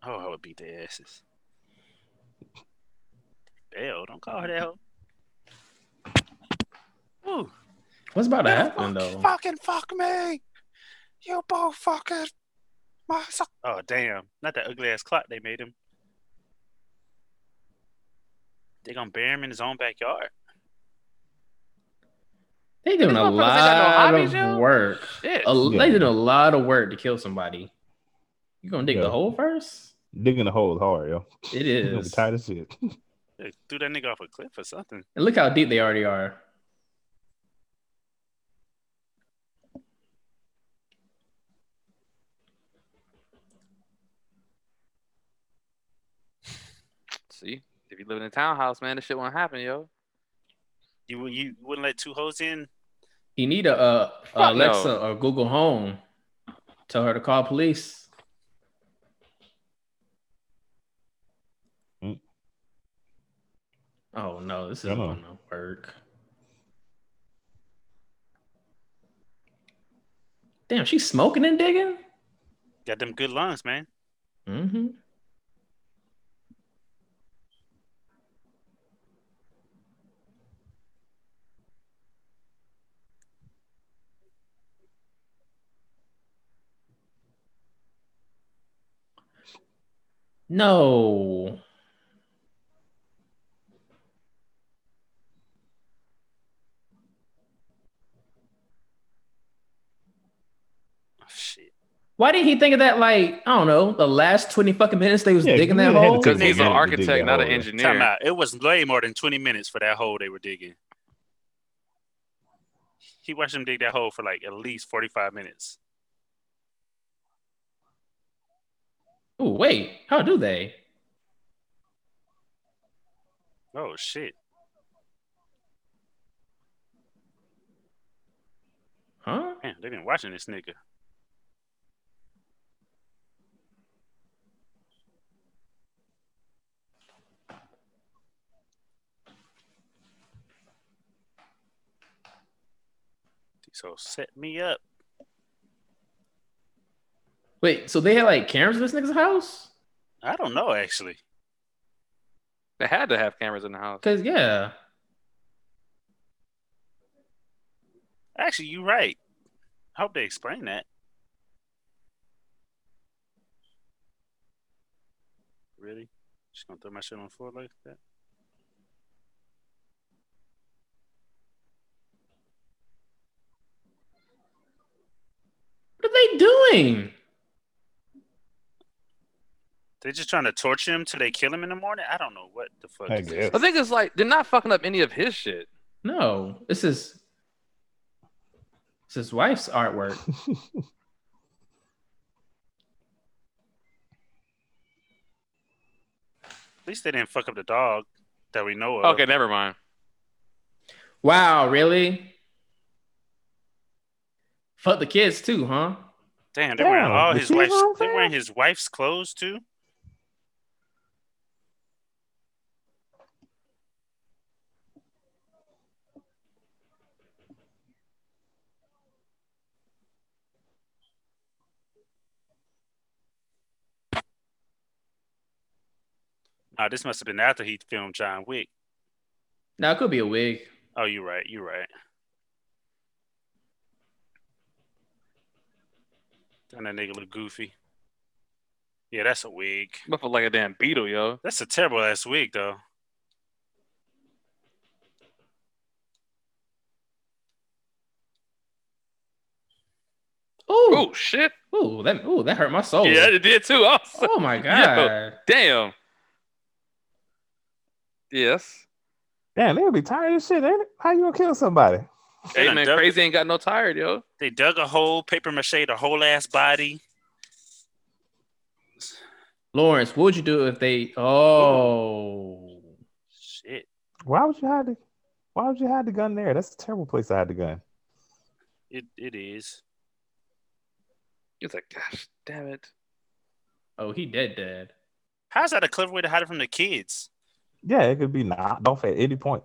[SPEAKER 1] Oh, I would beat their asses. Hell, don't call her that. hoe. Ooh.
[SPEAKER 3] What's about to happen
[SPEAKER 1] fuck-
[SPEAKER 3] though?
[SPEAKER 1] Fucking fuck me. You both fucking my so- Oh damn. Not that ugly ass clock they made him. They gonna bury him in his own backyard.
[SPEAKER 3] They doing a
[SPEAKER 2] motherfuckers no
[SPEAKER 3] lot of
[SPEAKER 2] yo.
[SPEAKER 3] work.
[SPEAKER 2] Shit.
[SPEAKER 3] A,
[SPEAKER 4] Yeah.
[SPEAKER 3] They did a lot of work to kill somebody. You gonna dig
[SPEAKER 4] Yeah.
[SPEAKER 3] the hole first?
[SPEAKER 4] Digging the hole is hard, yo.
[SPEAKER 3] It
[SPEAKER 4] You're gonna be
[SPEAKER 3] is.
[SPEAKER 4] tight as shit.
[SPEAKER 1] They threw that nigga off a cliff or something.
[SPEAKER 3] And look how deep they already are.
[SPEAKER 2] See, if you live in a townhouse, man, this shit won't happen, yo.
[SPEAKER 1] You you wouldn't let two hoes in?
[SPEAKER 3] You need a, uh
[SPEAKER 2] Fuck
[SPEAKER 3] Alexa
[SPEAKER 2] no.
[SPEAKER 3] or Google Home. Tell her to call police. Oh no, this isn't
[SPEAKER 4] know.
[SPEAKER 3] gonna work. Damn, she's smoking and digging.
[SPEAKER 1] Got them good lungs, man.
[SPEAKER 3] Mm-hmm. No.
[SPEAKER 1] Oh, Oh, shit.
[SPEAKER 3] Why didn't he think of that? Like I don't know, the last twenty fucking minutes they was
[SPEAKER 4] Yeah,
[SPEAKER 3] digging that hole.
[SPEAKER 2] Because he's an
[SPEAKER 4] minute to dig
[SPEAKER 2] architect, not an engineer.
[SPEAKER 1] Time out. It was way more than 20 minutes for that hole they were digging. He watched them dig that hole for like at least forty five minutes.
[SPEAKER 3] Oh wait, how do they?
[SPEAKER 1] Oh shit!
[SPEAKER 3] Huh?
[SPEAKER 1] Man, they've been watching this nigga. So set me up.
[SPEAKER 3] Wait, so they had like cameras in this nigga's house?
[SPEAKER 1] I don't know actually.
[SPEAKER 2] They had to have cameras in the house.
[SPEAKER 3] Cause yeah,
[SPEAKER 1] Actually, you're right. I hope they explain that. Really? Just gonna throw my shit on the floor like that?
[SPEAKER 3] What are they doing?
[SPEAKER 1] They're just trying to torture him till they kill him in the morning. I don't know what the fuck.
[SPEAKER 4] I guess.
[SPEAKER 2] I think it's like they're not fucking up any of his shit.
[SPEAKER 3] No, this is this is his wife's artwork.
[SPEAKER 1] At least they didn't fuck up the dog that we know of.
[SPEAKER 2] Okay, never mind.
[SPEAKER 3] wow, really? Fuck the kids too, huh?
[SPEAKER 1] Damn, they're wearing all
[SPEAKER 4] you
[SPEAKER 1] his wife's they're wearing his wife's clothes too. Nah, this must have been after he filmed John Wick.
[SPEAKER 3] Now it could be a wig.
[SPEAKER 1] Oh, you're right. You're right. And that nigga look goofy. Yeah, that's a wig.
[SPEAKER 2] But like a damn beetle, yo.
[SPEAKER 1] That's a terrible ass wig, though.
[SPEAKER 3] Ooh,
[SPEAKER 2] Oh shit.
[SPEAKER 3] ooh, that ooh, that hurt my soul.
[SPEAKER 2] Yeah, it did too. Oh,
[SPEAKER 3] Oh my god.
[SPEAKER 2] damn. Yes.
[SPEAKER 4] Damn, they'll be tired of shit, ain't it? How you gonna kill somebody?
[SPEAKER 1] They
[SPEAKER 2] Hey man,
[SPEAKER 1] dug-
[SPEAKER 2] crazy ain't got no tired, yo.
[SPEAKER 1] They dug a hole, paper mache the whole ass body.
[SPEAKER 3] Lawrence, what would you do if they oh
[SPEAKER 1] Shit.
[SPEAKER 4] Why would you hide the why would you hide the gun there? That's a terrible place to hide the gun.
[SPEAKER 1] It it is.
[SPEAKER 2] It's like, gosh, damn it.
[SPEAKER 3] oh he dead dead.
[SPEAKER 1] How's that a clever way to hide it from the kids?
[SPEAKER 4] Yeah, it could be knocked off at any point.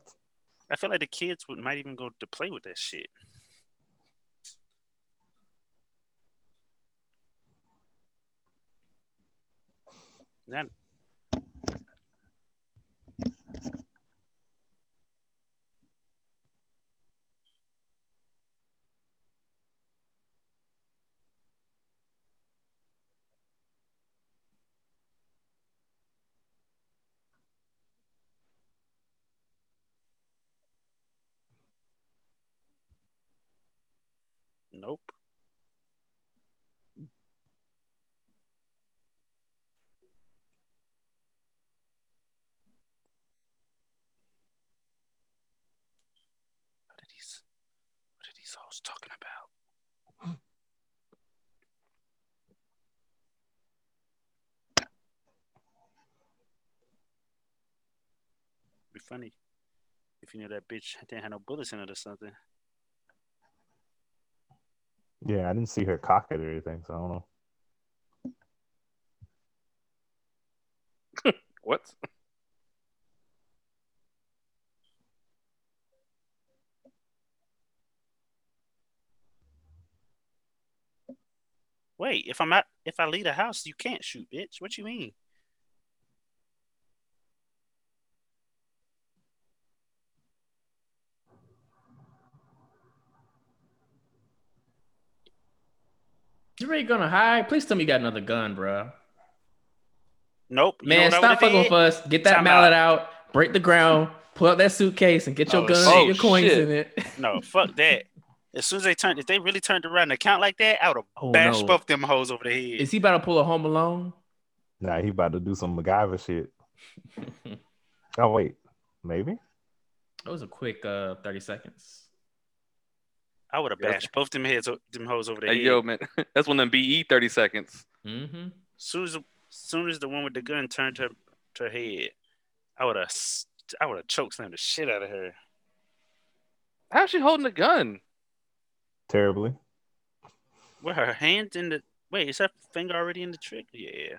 [SPEAKER 1] I feel like the kids would might even go to play with that shit. That nope. What are these? What are these hoes talking about? Be funny if you knew that bitch didn't have no bullets in it or something.
[SPEAKER 4] Yeah, I didn't see her cock it or anything, so I don't know.
[SPEAKER 2] What?
[SPEAKER 1] Wait, if I'm out, if I leave the house, you can't shoot, bitch. What you mean?
[SPEAKER 3] You really gonna hide? Please tell me you got another gun, bro.
[SPEAKER 1] Nope. You
[SPEAKER 3] Man, stop fucking with us. Get that
[SPEAKER 1] Time
[SPEAKER 3] mallet out. break the ground, pull out that suitcase, and get your
[SPEAKER 1] Oh,
[SPEAKER 3] gun and your coins oh,
[SPEAKER 2] shit.
[SPEAKER 3] in it.
[SPEAKER 1] No, fuck that. As soon as they turned, if they really turned around and count like that, I would have
[SPEAKER 3] Oh,
[SPEAKER 1] bashed
[SPEAKER 3] no.
[SPEAKER 1] both them hoes over the head.
[SPEAKER 3] Is he about to pull a Home Alone?
[SPEAKER 4] Nah, he about to do some MacGyver shit. Oh wait, maybe.
[SPEAKER 3] That was a quick uh 30 seconds.
[SPEAKER 1] I would have
[SPEAKER 2] Yes.
[SPEAKER 1] bashed both them heads, them hoes over the
[SPEAKER 2] Hey,
[SPEAKER 1] head.
[SPEAKER 2] yo, man, that's one of them BE 30 seconds.
[SPEAKER 3] Mm-hmm.
[SPEAKER 1] soon as soon as the one with the gun turned her to her head, I would have I would have choked slammed the shit out of her.
[SPEAKER 2] How's she holding the gun?
[SPEAKER 4] Terribly.
[SPEAKER 1] With her hand in the wait, is her finger already in the trigger? Yeah.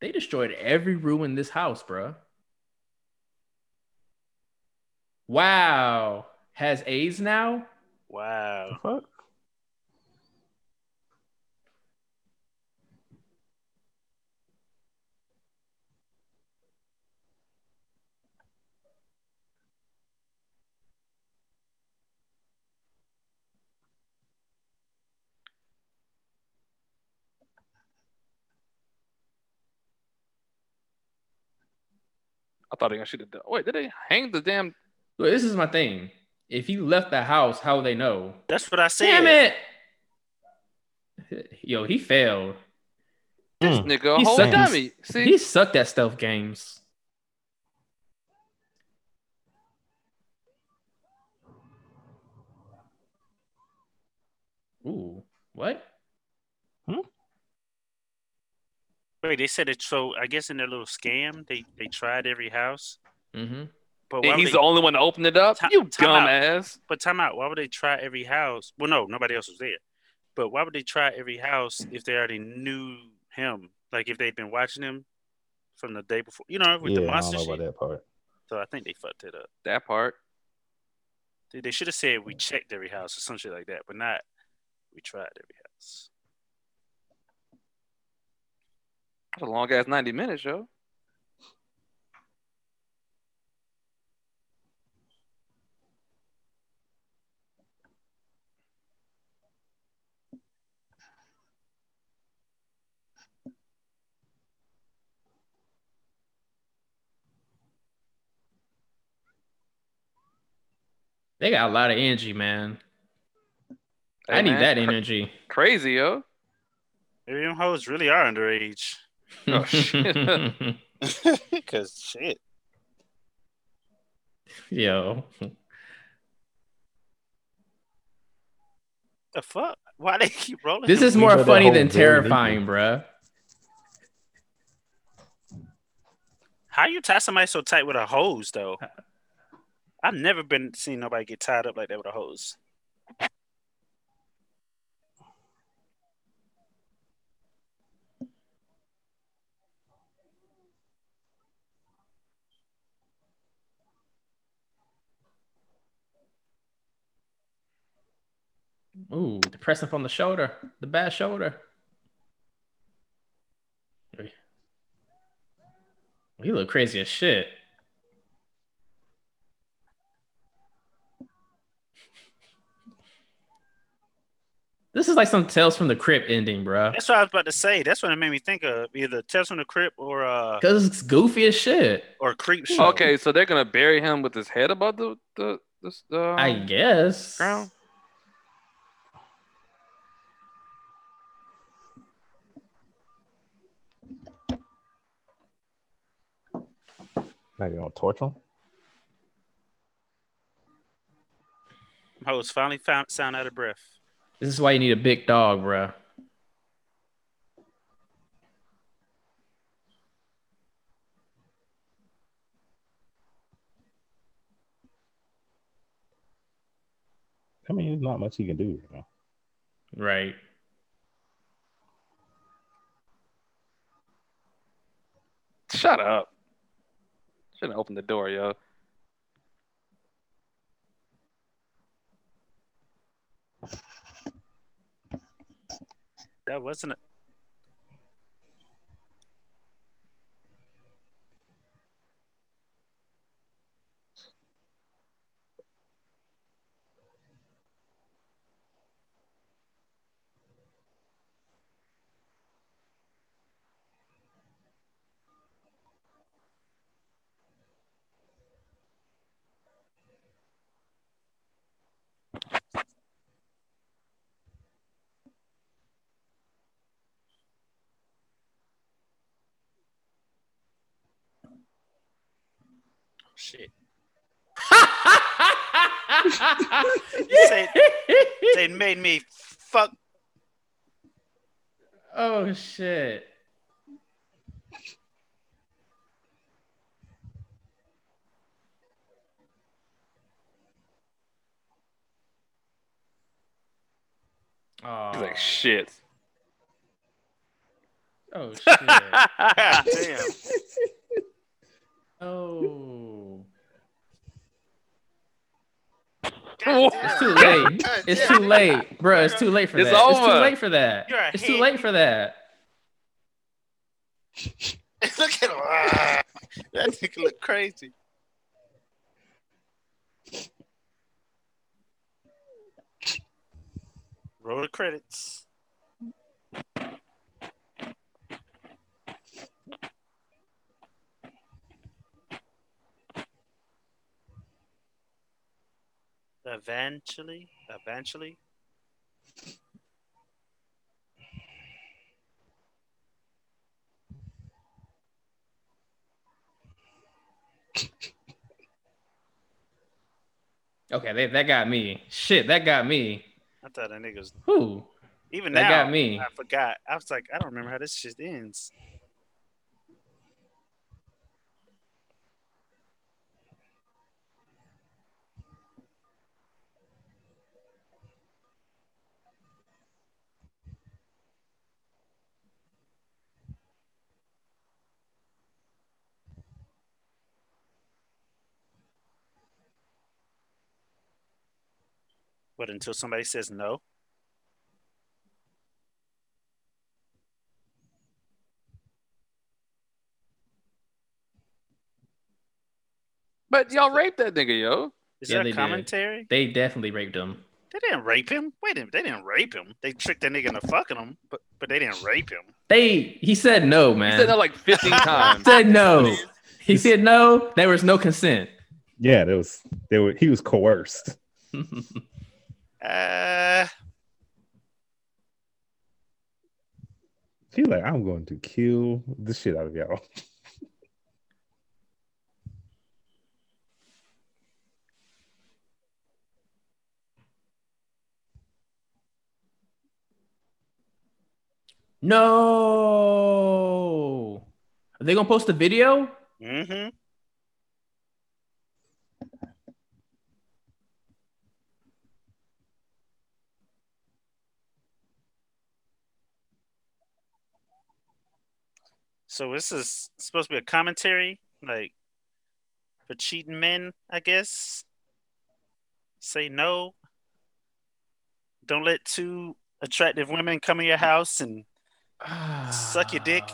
[SPEAKER 3] They destroyed every room in this house, bro. Wow. Has A's now?
[SPEAKER 1] Wow.
[SPEAKER 2] I thought they gonna shoot the. Wait, did they hang the damn?
[SPEAKER 3] Look, this is my thing. If he left the house, how would they know?
[SPEAKER 1] That's what I said.
[SPEAKER 3] Damn it. Yo, he failed.
[SPEAKER 2] This
[SPEAKER 4] Mm.
[SPEAKER 2] nigga
[SPEAKER 3] He
[SPEAKER 2] whole
[SPEAKER 3] sucked.
[SPEAKER 2] dummy. See,
[SPEAKER 3] He sucked at stealth games. Ooh, what?
[SPEAKER 1] Wait, they said it. So I guess in their little scam, they they tried every house.
[SPEAKER 3] Mm-hmm.
[SPEAKER 1] But why
[SPEAKER 2] and he's
[SPEAKER 1] they,
[SPEAKER 2] the only one to open it up.
[SPEAKER 1] Ti-
[SPEAKER 2] you dumbass.
[SPEAKER 1] but time out. Why would they try every house? Well, no, nobody else was there. But why would they try every house if they already knew him? Like if they've been watching him from the day before, you know, with the
[SPEAKER 4] Yeah, I
[SPEAKER 1] monster
[SPEAKER 4] don't know
[SPEAKER 1] shit.
[SPEAKER 4] about that part.
[SPEAKER 1] So I think they fucked it up.
[SPEAKER 2] That part.
[SPEAKER 1] They, they should have said we checked every house or some shit like that, but not we tried every house.
[SPEAKER 2] That's a long ass ninety minutes, yo.
[SPEAKER 3] They got a lot of energy, man.
[SPEAKER 2] Hey,
[SPEAKER 3] I need
[SPEAKER 2] man,
[SPEAKER 3] that energy.
[SPEAKER 2] Crazy, yo.
[SPEAKER 1] Maybe them hoes really are underage.
[SPEAKER 2] Oh, shit.
[SPEAKER 1] Cause shit.
[SPEAKER 3] Yo,
[SPEAKER 1] The fuck? Why they keep rolling?
[SPEAKER 3] this is more funny than terrifying, bruh.
[SPEAKER 1] How you tie somebody so tight with a hose though? I've never been seen nobody get tied up like that with a hose.
[SPEAKER 3] Ooh, the pressing from the shoulder, the bad shoulder. He look crazy as shit. This is like some Tales from the Crypt ending, bro.
[SPEAKER 1] That's what I was about to say. That's what it made me think of. Either Tales from the Crypt or uh
[SPEAKER 3] Cause it's goofy as shit.
[SPEAKER 1] or Creepshow.
[SPEAKER 2] Okay, so they're gonna bury him with his head above the the the, the um,
[SPEAKER 3] I guess.
[SPEAKER 2] ground.
[SPEAKER 4] Now you gonna torch them?
[SPEAKER 1] Hoes finally found sound out of breath.
[SPEAKER 3] This is why you need a big dog, bro.
[SPEAKER 4] I mean, there's not much he can do. You know?
[SPEAKER 3] Right.
[SPEAKER 2] Shut up. Shouldn't open the door, yo.
[SPEAKER 1] That wasn't a shit. They made me fuck.
[SPEAKER 3] oh shit. Oh,
[SPEAKER 2] He's like shit.
[SPEAKER 3] oh shit.
[SPEAKER 1] Damn.
[SPEAKER 3] Oh. It's too late. It's too late, bro. It's too late for
[SPEAKER 2] It's
[SPEAKER 3] that. It's too late for that. It's too late for that.
[SPEAKER 1] Look at him. That nigga look crazy. Roll the credits. Eventually, eventually.
[SPEAKER 3] Okay, they, that got me. Shit, that got me.
[SPEAKER 1] I thought that nigga was
[SPEAKER 3] Who?
[SPEAKER 1] even
[SPEAKER 3] That
[SPEAKER 1] now.
[SPEAKER 3] got me.
[SPEAKER 1] I forgot. I was like, I don't remember how this shit ends. But until somebody says no,
[SPEAKER 2] But y'all raped that nigga, yo.
[SPEAKER 1] is
[SPEAKER 3] Yeah,
[SPEAKER 1] there
[SPEAKER 3] they
[SPEAKER 1] a
[SPEAKER 3] did.
[SPEAKER 1] commentary?
[SPEAKER 3] They definitely raped him.
[SPEAKER 1] They didn't rape him. Wait a minute, they didn't rape him. They tricked that nigga into fucking him, but but they didn't rape him.
[SPEAKER 3] They he said no,
[SPEAKER 2] He
[SPEAKER 3] man.
[SPEAKER 2] said that like 15 times.
[SPEAKER 3] said no. He said no. There was no consent.
[SPEAKER 4] Yeah, there was they were he was coerced.
[SPEAKER 1] Uh,
[SPEAKER 4] He's like, I'm going to kill the shit out of y'all.
[SPEAKER 3] no. Are they gonna post a video?
[SPEAKER 1] mm-hmm. So this is supposed to be a commentary, like for cheating men, I guess. Say no. Don't let two attractive women come in your house and Suck your dick.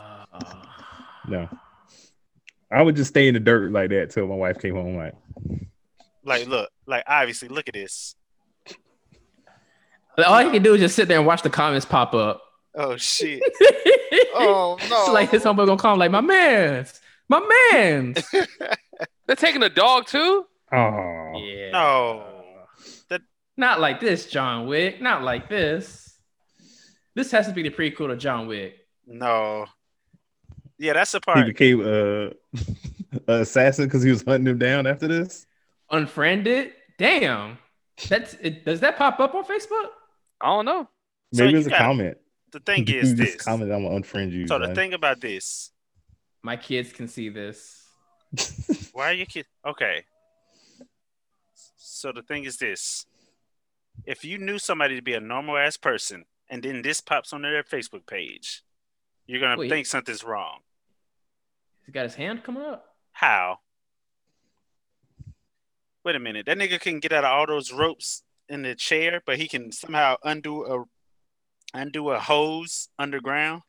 [SPEAKER 4] No. I would just stay in the dirt like that till my wife came home. Like,
[SPEAKER 1] like look, like obviously look at this.
[SPEAKER 3] All you can do is just sit there and watch the comments pop up.
[SPEAKER 1] Oh shit.
[SPEAKER 3] oh
[SPEAKER 1] no.
[SPEAKER 3] So like his homeboy gonna call him like my man's, my man's.
[SPEAKER 2] They're taking a dog too?
[SPEAKER 4] oh,
[SPEAKER 3] yeah.
[SPEAKER 1] No.
[SPEAKER 3] Not like this, John Wick. Not like this. This has to be the prequel to John Wick.
[SPEAKER 1] No. Yeah, that's the part.
[SPEAKER 4] he
[SPEAKER 1] part.
[SPEAKER 4] became uh, a assassin because he was hunting him down after this.
[SPEAKER 3] Unfriended. Damn. That's it. Does that pop up on Facebook?
[SPEAKER 2] I don't know.
[SPEAKER 1] So
[SPEAKER 4] Maybe
[SPEAKER 1] you
[SPEAKER 4] it's a
[SPEAKER 1] gotta-
[SPEAKER 4] comment.
[SPEAKER 1] The thing is
[SPEAKER 4] just
[SPEAKER 1] this.
[SPEAKER 4] comment. I'm gonna unfriend you.
[SPEAKER 1] So the thing about this,
[SPEAKER 3] My kids can see this.
[SPEAKER 1] why are you kid? Okay. So the thing is this: if you knew somebody to be a normal ass person, and then this pops on their Facebook page, you're gonna
[SPEAKER 3] Wait.
[SPEAKER 1] think something's wrong.
[SPEAKER 3] He's got his hand coming up.
[SPEAKER 1] How? Wait a minute. That nigga can get out of all those ropes in the chair, but he can somehow undo a undo a hose underground.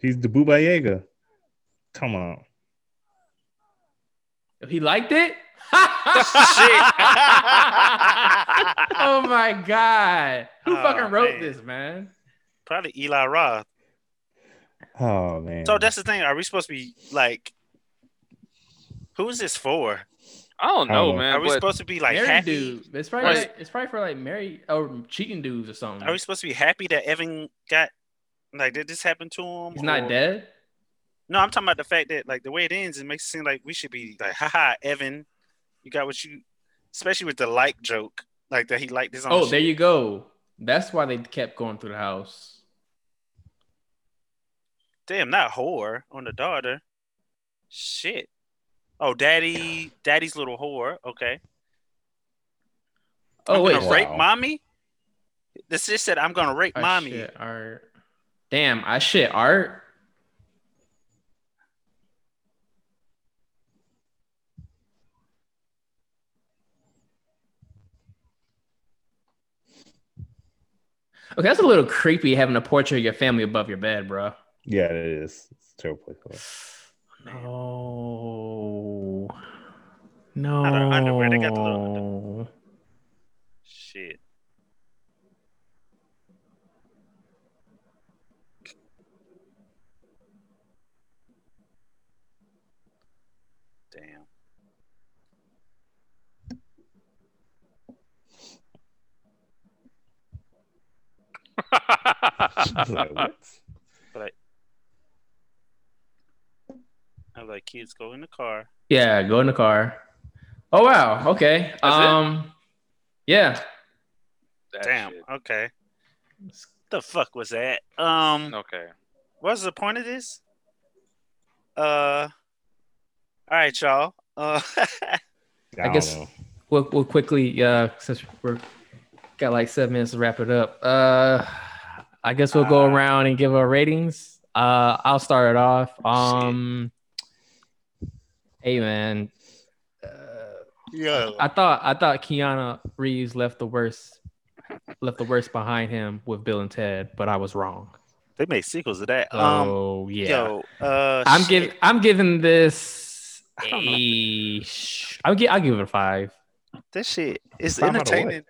[SPEAKER 4] He's the Baba Yaga. Come on.
[SPEAKER 3] He liked it. Oh my god! Who
[SPEAKER 1] Oh,
[SPEAKER 3] fucking wrote
[SPEAKER 1] man.
[SPEAKER 3] this, man?
[SPEAKER 1] Probably Eli Roth.
[SPEAKER 4] Oh man.
[SPEAKER 1] So that's the thing. Are we supposed to be like? Who is this for?
[SPEAKER 2] I don't know,
[SPEAKER 4] don't
[SPEAKER 2] man.
[SPEAKER 1] Are we supposed to be like happy?
[SPEAKER 3] dude. It's probably
[SPEAKER 2] Right.
[SPEAKER 3] like, it's probably for like married or cheating dudes or something.
[SPEAKER 1] Are we supposed to be happy that Evan got like did this happen to him?
[SPEAKER 3] He's not dead.
[SPEAKER 1] No, I'm talking about the fact that like the way it ends, it makes it seem like we should be like, haha, Evan, you got what you, especially with the like joke, like that he liked his own.
[SPEAKER 3] Oh,
[SPEAKER 1] shit.
[SPEAKER 3] there you go. That's why they kept going through the house.
[SPEAKER 1] Damn, not whore on the daughter. Shit. Oh, daddy, daddy's little whore. Okay.
[SPEAKER 3] Oh
[SPEAKER 1] I'm
[SPEAKER 3] wait,
[SPEAKER 1] gonna rape mommy. This just said I'm gonna rape
[SPEAKER 3] I
[SPEAKER 1] mommy.
[SPEAKER 3] shit art. Damn, I shit art. Okay, that's a little creepy having a portrait of your family above your bed, bro.
[SPEAKER 4] Yeah, it is. It's a terrible place. to live.
[SPEAKER 3] No. No.
[SPEAKER 1] Not our underwear, they got the little- Shit. Damn.
[SPEAKER 4] It's like, what?
[SPEAKER 1] I was like, kids go in the car.
[SPEAKER 3] Yeah, go in the car. Oh wow. Okay.
[SPEAKER 2] it?
[SPEAKER 3] um. Yeah.
[SPEAKER 2] That
[SPEAKER 1] Damn.
[SPEAKER 2] shit.
[SPEAKER 1] Okay. The fuck was that? Um.
[SPEAKER 2] Okay.
[SPEAKER 1] What's the point of this? Uh. All right, y'all. Uh.
[SPEAKER 4] I, don't
[SPEAKER 3] guess-
[SPEAKER 4] know.
[SPEAKER 3] We'll, we'll quickly, uh, since we're got like seven minutes to wrap it up. Uh, I guess we'll go
[SPEAKER 1] Uh,
[SPEAKER 3] around and give our ratings. Uh, I'll start it off. Um, hey man,
[SPEAKER 1] yeah.
[SPEAKER 3] I thought I thought Keanu Reeves left the worst left the worst behind him with Bill and Ted, but I was wrong.
[SPEAKER 1] They made sequels of that. um.
[SPEAKER 3] Oh yeah,
[SPEAKER 1] Yo. Uh.
[SPEAKER 3] I'm giving I'm giving this
[SPEAKER 1] I don't know.
[SPEAKER 3] a. sh- I'll give I'll give it a five.
[SPEAKER 1] This shit is
[SPEAKER 4] Five out
[SPEAKER 1] entertaining.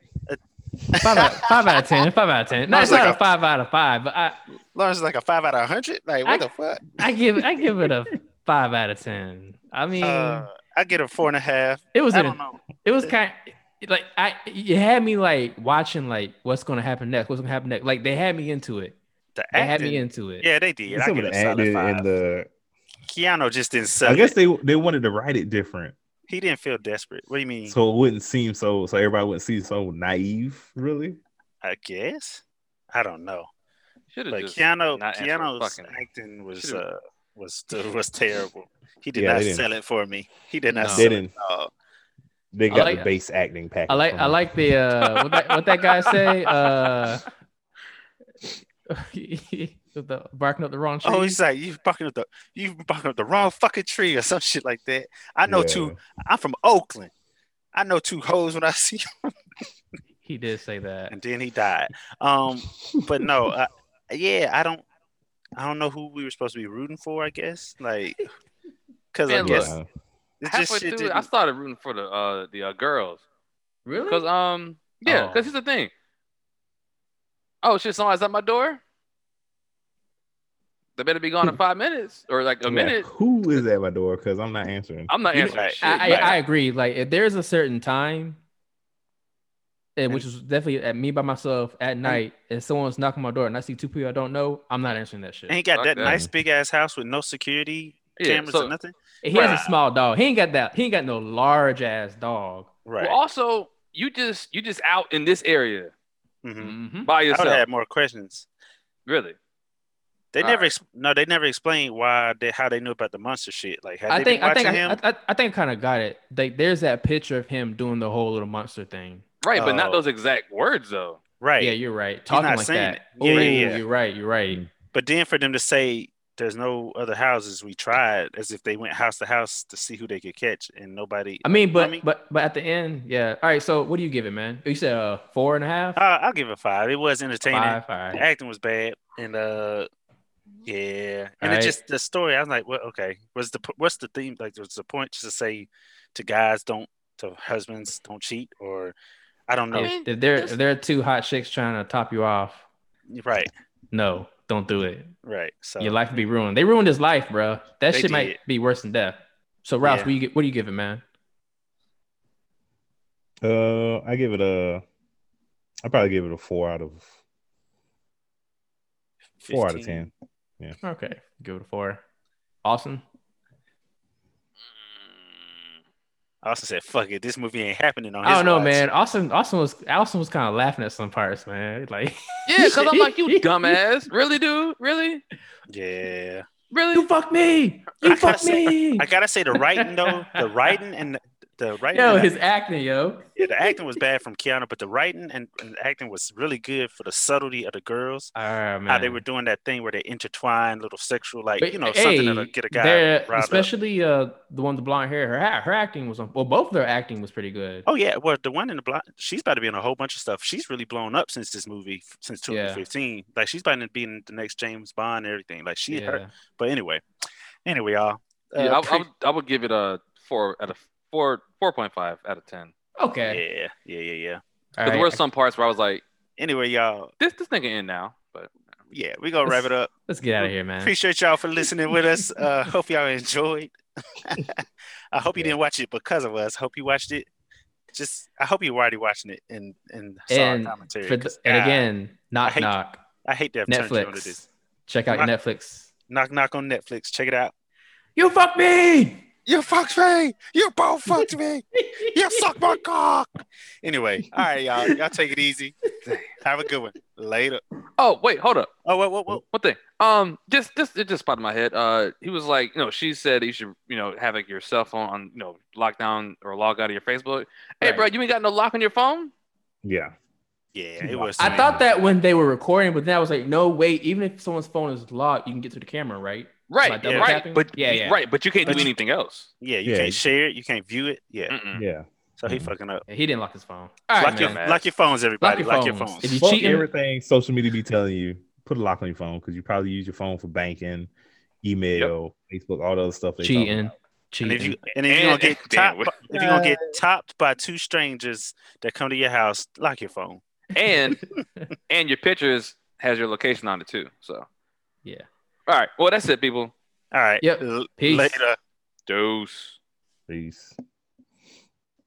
[SPEAKER 3] Five out, five out of ten. Five out of ten. No,
[SPEAKER 1] No,
[SPEAKER 3] it's
[SPEAKER 1] it's like
[SPEAKER 3] not a
[SPEAKER 1] a-
[SPEAKER 3] five out of five, but I,
[SPEAKER 1] Lawrence is like a five out of hundred. Like what
[SPEAKER 3] I-
[SPEAKER 1] the fuck?
[SPEAKER 3] I give I give it a five out of ten. I mean,
[SPEAKER 1] Uh, I get a four and a half.
[SPEAKER 3] it was
[SPEAKER 1] I don't know.
[SPEAKER 3] it was kind like I you had me like watching like what's gonna happen next. What's gonna happen next? Like they had me into it.
[SPEAKER 1] The
[SPEAKER 3] They had me into it.
[SPEAKER 1] Yeah, they did. I
[SPEAKER 4] Some
[SPEAKER 1] give
[SPEAKER 4] of
[SPEAKER 1] it
[SPEAKER 4] the
[SPEAKER 1] a solid
[SPEAKER 4] acting
[SPEAKER 1] five.
[SPEAKER 4] and the.
[SPEAKER 1] Keanu just didn't sell
[SPEAKER 4] I guess
[SPEAKER 1] it.
[SPEAKER 4] they they wanted to write it different,
[SPEAKER 1] He didn't feel desperate. What do you mean?
[SPEAKER 4] so it wouldn't seem so. So everybody wouldn't seem so naive. Really,
[SPEAKER 1] I guess. I don't know.
[SPEAKER 2] Should have
[SPEAKER 1] But
[SPEAKER 2] just
[SPEAKER 1] Keanu, Keanu's acting was uh was was terrible. He did
[SPEAKER 4] Yeah,
[SPEAKER 1] not sell it for me. He did not
[SPEAKER 3] No.
[SPEAKER 1] sell
[SPEAKER 4] They
[SPEAKER 1] it.
[SPEAKER 4] didn't.
[SPEAKER 1] at all.
[SPEAKER 4] they got
[SPEAKER 3] like-
[SPEAKER 4] the base acting package.
[SPEAKER 3] I like I like the uh what that what that guy say uh the barking up the wrong tree.
[SPEAKER 1] Oh, he's like you barking up the you barking up the wrong fucking tree or some shit like that. I know
[SPEAKER 4] Yeah.
[SPEAKER 1] two. I'm from Oakland. I know two hoes when I see them.
[SPEAKER 3] he did say that.
[SPEAKER 1] And then he died. Um, but no, uh, yeah, I don't. I don't know who we were supposed to be rooting for. I guess like because I guess
[SPEAKER 2] look,
[SPEAKER 1] it
[SPEAKER 2] halfway
[SPEAKER 1] just shit
[SPEAKER 2] through, I
[SPEAKER 1] didn't-
[SPEAKER 2] started rooting for the uh the uh, girls
[SPEAKER 3] Really?
[SPEAKER 2] because um yeah
[SPEAKER 3] Oh.
[SPEAKER 2] because here's the thing. Oh shit! Somebody's at my door. They better be gone in five minutes or like a
[SPEAKER 4] Yeah,
[SPEAKER 2] minute.
[SPEAKER 4] Who is at my door? Because I'm not answering.
[SPEAKER 2] I'm not answering
[SPEAKER 1] Right.
[SPEAKER 2] shit.
[SPEAKER 3] I, I, I agree. Like if there's a certain time, and which is definitely at me by myself at night, and someone's knocking my door and I see two people I don't know, I'm not answering that shit.
[SPEAKER 1] and he got that
[SPEAKER 2] that.
[SPEAKER 1] nice big ass house with no security
[SPEAKER 2] yeah,
[SPEAKER 1] cameras
[SPEAKER 2] so-
[SPEAKER 1] or nothing.
[SPEAKER 3] And he has a small dog. He ain't got that. He ain't got no large ass dog.
[SPEAKER 1] Right.
[SPEAKER 2] Well, also you just you just out in this area
[SPEAKER 1] hmm
[SPEAKER 3] Mhm.
[SPEAKER 2] by yourself.
[SPEAKER 1] I would have had more questions.
[SPEAKER 2] Really?
[SPEAKER 1] They
[SPEAKER 2] All
[SPEAKER 1] never,
[SPEAKER 2] right.
[SPEAKER 1] no, they never explained why they, how they knew about the monster shit. Like, had
[SPEAKER 3] I
[SPEAKER 1] they
[SPEAKER 3] think
[SPEAKER 1] been
[SPEAKER 3] I think I,
[SPEAKER 1] him?
[SPEAKER 3] I, I, I think I kind of got it. Like there's that picture of him doing the whole little monster thing.
[SPEAKER 2] Right, but not
[SPEAKER 1] Oh.
[SPEAKER 2] those exact words though.
[SPEAKER 1] right.
[SPEAKER 3] Yeah, you're right. Talking
[SPEAKER 1] not
[SPEAKER 3] like
[SPEAKER 1] saying
[SPEAKER 3] that.
[SPEAKER 1] it. Yeah,
[SPEAKER 3] Ooh,
[SPEAKER 1] yeah, yeah.
[SPEAKER 3] You're right. You're right.
[SPEAKER 1] But then for them to say there's no other houses, we tried as if they went house to house to see who they could catch, and nobody.
[SPEAKER 3] I mean, but
[SPEAKER 1] I mean-
[SPEAKER 3] but but at the end, yeah. All right. So what do you give it, man? You said uh four and a half.
[SPEAKER 1] I, I'll give it five. It was entertaining.
[SPEAKER 3] Five. All right.
[SPEAKER 1] The acting was bad, and uh, yeah, and it
[SPEAKER 3] Alright.
[SPEAKER 1] just the story. I was like, well, okay, what's the what's the theme? Like, was the point just to say to guys don't to husbands don't cheat, or I don't know.
[SPEAKER 2] I
[SPEAKER 3] If,
[SPEAKER 2] mean,
[SPEAKER 3] if there
[SPEAKER 2] there's-
[SPEAKER 3] if there are two hot chicks trying to top you off,
[SPEAKER 1] right,
[SPEAKER 3] no, don't do it.
[SPEAKER 1] right. So
[SPEAKER 3] Your life would be ruined. They ruined his life, bro. That
[SPEAKER 1] They
[SPEAKER 3] shit might be worse than death. So Rouse,
[SPEAKER 1] Yeah.
[SPEAKER 3] what do you get? What do you give it, man?
[SPEAKER 4] Uh, I give it a. I probably give it a four out of four out of ten. Yeah.
[SPEAKER 3] Okay, give it a four. Austin.
[SPEAKER 1] I also said, "Fuck it, this movie ain't happening on."
[SPEAKER 3] I don't know,
[SPEAKER 1] watch.
[SPEAKER 3] man. Austin, Austin was Austin was kind of laughing at some parts, man. Like,
[SPEAKER 2] Yeah, because I'm like, you dumbass. Really, dude? Really?
[SPEAKER 1] Yeah,
[SPEAKER 2] Really?
[SPEAKER 3] you fuck me, you
[SPEAKER 1] gotta
[SPEAKER 3] fuck
[SPEAKER 1] say-
[SPEAKER 3] me.
[SPEAKER 1] I gotta say the writing though, the writing and the, the writing.
[SPEAKER 3] Yo,
[SPEAKER 1] and the-
[SPEAKER 3] his acting, yo.
[SPEAKER 1] yeah, the acting was bad from Keanu, but the writing and, and the acting was really good for the subtlety of the girls.
[SPEAKER 3] All right, man.
[SPEAKER 1] How they were doing that thing where they intertwine little sexual, like
[SPEAKER 3] But,
[SPEAKER 1] you know,
[SPEAKER 3] hey,
[SPEAKER 1] something that'll get a guy
[SPEAKER 3] they're-
[SPEAKER 1] up.
[SPEAKER 3] especially uh the one with the blonde hair. Her her acting was on. Well, both of their acting was pretty good.
[SPEAKER 1] Oh yeah, well the one in the block, she's about to be in a whole bunch of stuff. She's really blown up since this movie, f- since
[SPEAKER 3] Yeah.
[SPEAKER 1] 2015. Like she's about to be in the next James Bond and everything. Like she,
[SPEAKER 3] yeah.
[SPEAKER 1] her. But anyway, anyway, y'all. uh,
[SPEAKER 2] Yeah, I, I, would, I would give it a four out of four, four point five out of ten.
[SPEAKER 3] Okay.
[SPEAKER 1] yeah, yeah, yeah, yeah.
[SPEAKER 3] All
[SPEAKER 2] Because there were some parts where I was like,
[SPEAKER 1] Anyway, y'all.
[SPEAKER 2] this this nigga in now, but
[SPEAKER 1] Yeah, we gonna wrap it up.
[SPEAKER 3] Let's get out of here, man.
[SPEAKER 1] Appreciate y'all for listening with us. Uh, hope y'all enjoyed. I hope you
[SPEAKER 4] Yeah.
[SPEAKER 1] didn't watch it because of us. Hope you watched it. Just, I hope you were already watching it and and saw
[SPEAKER 3] And
[SPEAKER 1] our commentary.
[SPEAKER 3] For the,
[SPEAKER 1] 'cause,
[SPEAKER 3] and
[SPEAKER 1] God,
[SPEAKER 3] again, knock
[SPEAKER 1] hate
[SPEAKER 3] knock.
[SPEAKER 1] I hate to have turned you onto this.
[SPEAKER 3] Netflix. Check out your Netflix.
[SPEAKER 1] Knock knock on Netflix. Check it out.
[SPEAKER 3] You fuck me.
[SPEAKER 1] You fucked me. You both fucked me. You suck my cock. Anyway, all right, y'all. Y'all take it easy. Have a good one. Later.
[SPEAKER 2] oh wait, hold up.
[SPEAKER 1] Oh, what, what, what?
[SPEAKER 2] One thing. Um, just just it just popped in my head. Uh, he was like, you know, she said you should, you know, have like your cell phone on, you know, lockdown or log out of your Facebook. Hey,
[SPEAKER 3] Right.
[SPEAKER 2] bro, you ain't got no lock on your phone.
[SPEAKER 4] Yeah.
[SPEAKER 1] Yeah, it was.
[SPEAKER 3] I thought that when they were recording, but then I was like, no, wait. Even if someone's phone is locked, you can get to the camera, right?
[SPEAKER 2] Right,
[SPEAKER 3] By double
[SPEAKER 2] right.
[SPEAKER 3] tapping?
[SPEAKER 2] But
[SPEAKER 3] Yeah, yeah.
[SPEAKER 2] right, but you can't
[SPEAKER 1] But
[SPEAKER 2] do
[SPEAKER 1] you-
[SPEAKER 2] anything else.
[SPEAKER 1] Yeah, you
[SPEAKER 4] Yeah.
[SPEAKER 1] can't share it. You can't view it. Yeah.
[SPEAKER 2] Mm-mm.
[SPEAKER 4] Yeah.
[SPEAKER 1] So he fucking up.
[SPEAKER 3] Yeah, he didn't lock his phone. All right,
[SPEAKER 1] Lock your,
[SPEAKER 3] man.
[SPEAKER 1] lock your phones, everybody.
[SPEAKER 3] Lock
[SPEAKER 1] Lock
[SPEAKER 3] your
[SPEAKER 1] your
[SPEAKER 3] phones.
[SPEAKER 1] phones.
[SPEAKER 3] If you
[SPEAKER 4] Fuck
[SPEAKER 3] cheating-
[SPEAKER 4] everything social media be telling you, put a lock on your phone because you probably use your phone for banking, email, Facebook, all the other stuff. They talk
[SPEAKER 3] cheating.
[SPEAKER 1] And if you
[SPEAKER 3] cheating.
[SPEAKER 1] and if you're gonna get topped, by- if you're gonna get topped by two strangers that come to your house, lock your phone.
[SPEAKER 2] And and your pictures has your location on it too. So
[SPEAKER 3] Yeah.
[SPEAKER 2] All right. Well, that's it, people.
[SPEAKER 1] All right.
[SPEAKER 3] Yep.
[SPEAKER 1] L-
[SPEAKER 3] Peace.
[SPEAKER 1] Later.
[SPEAKER 2] Dose.
[SPEAKER 4] Peace.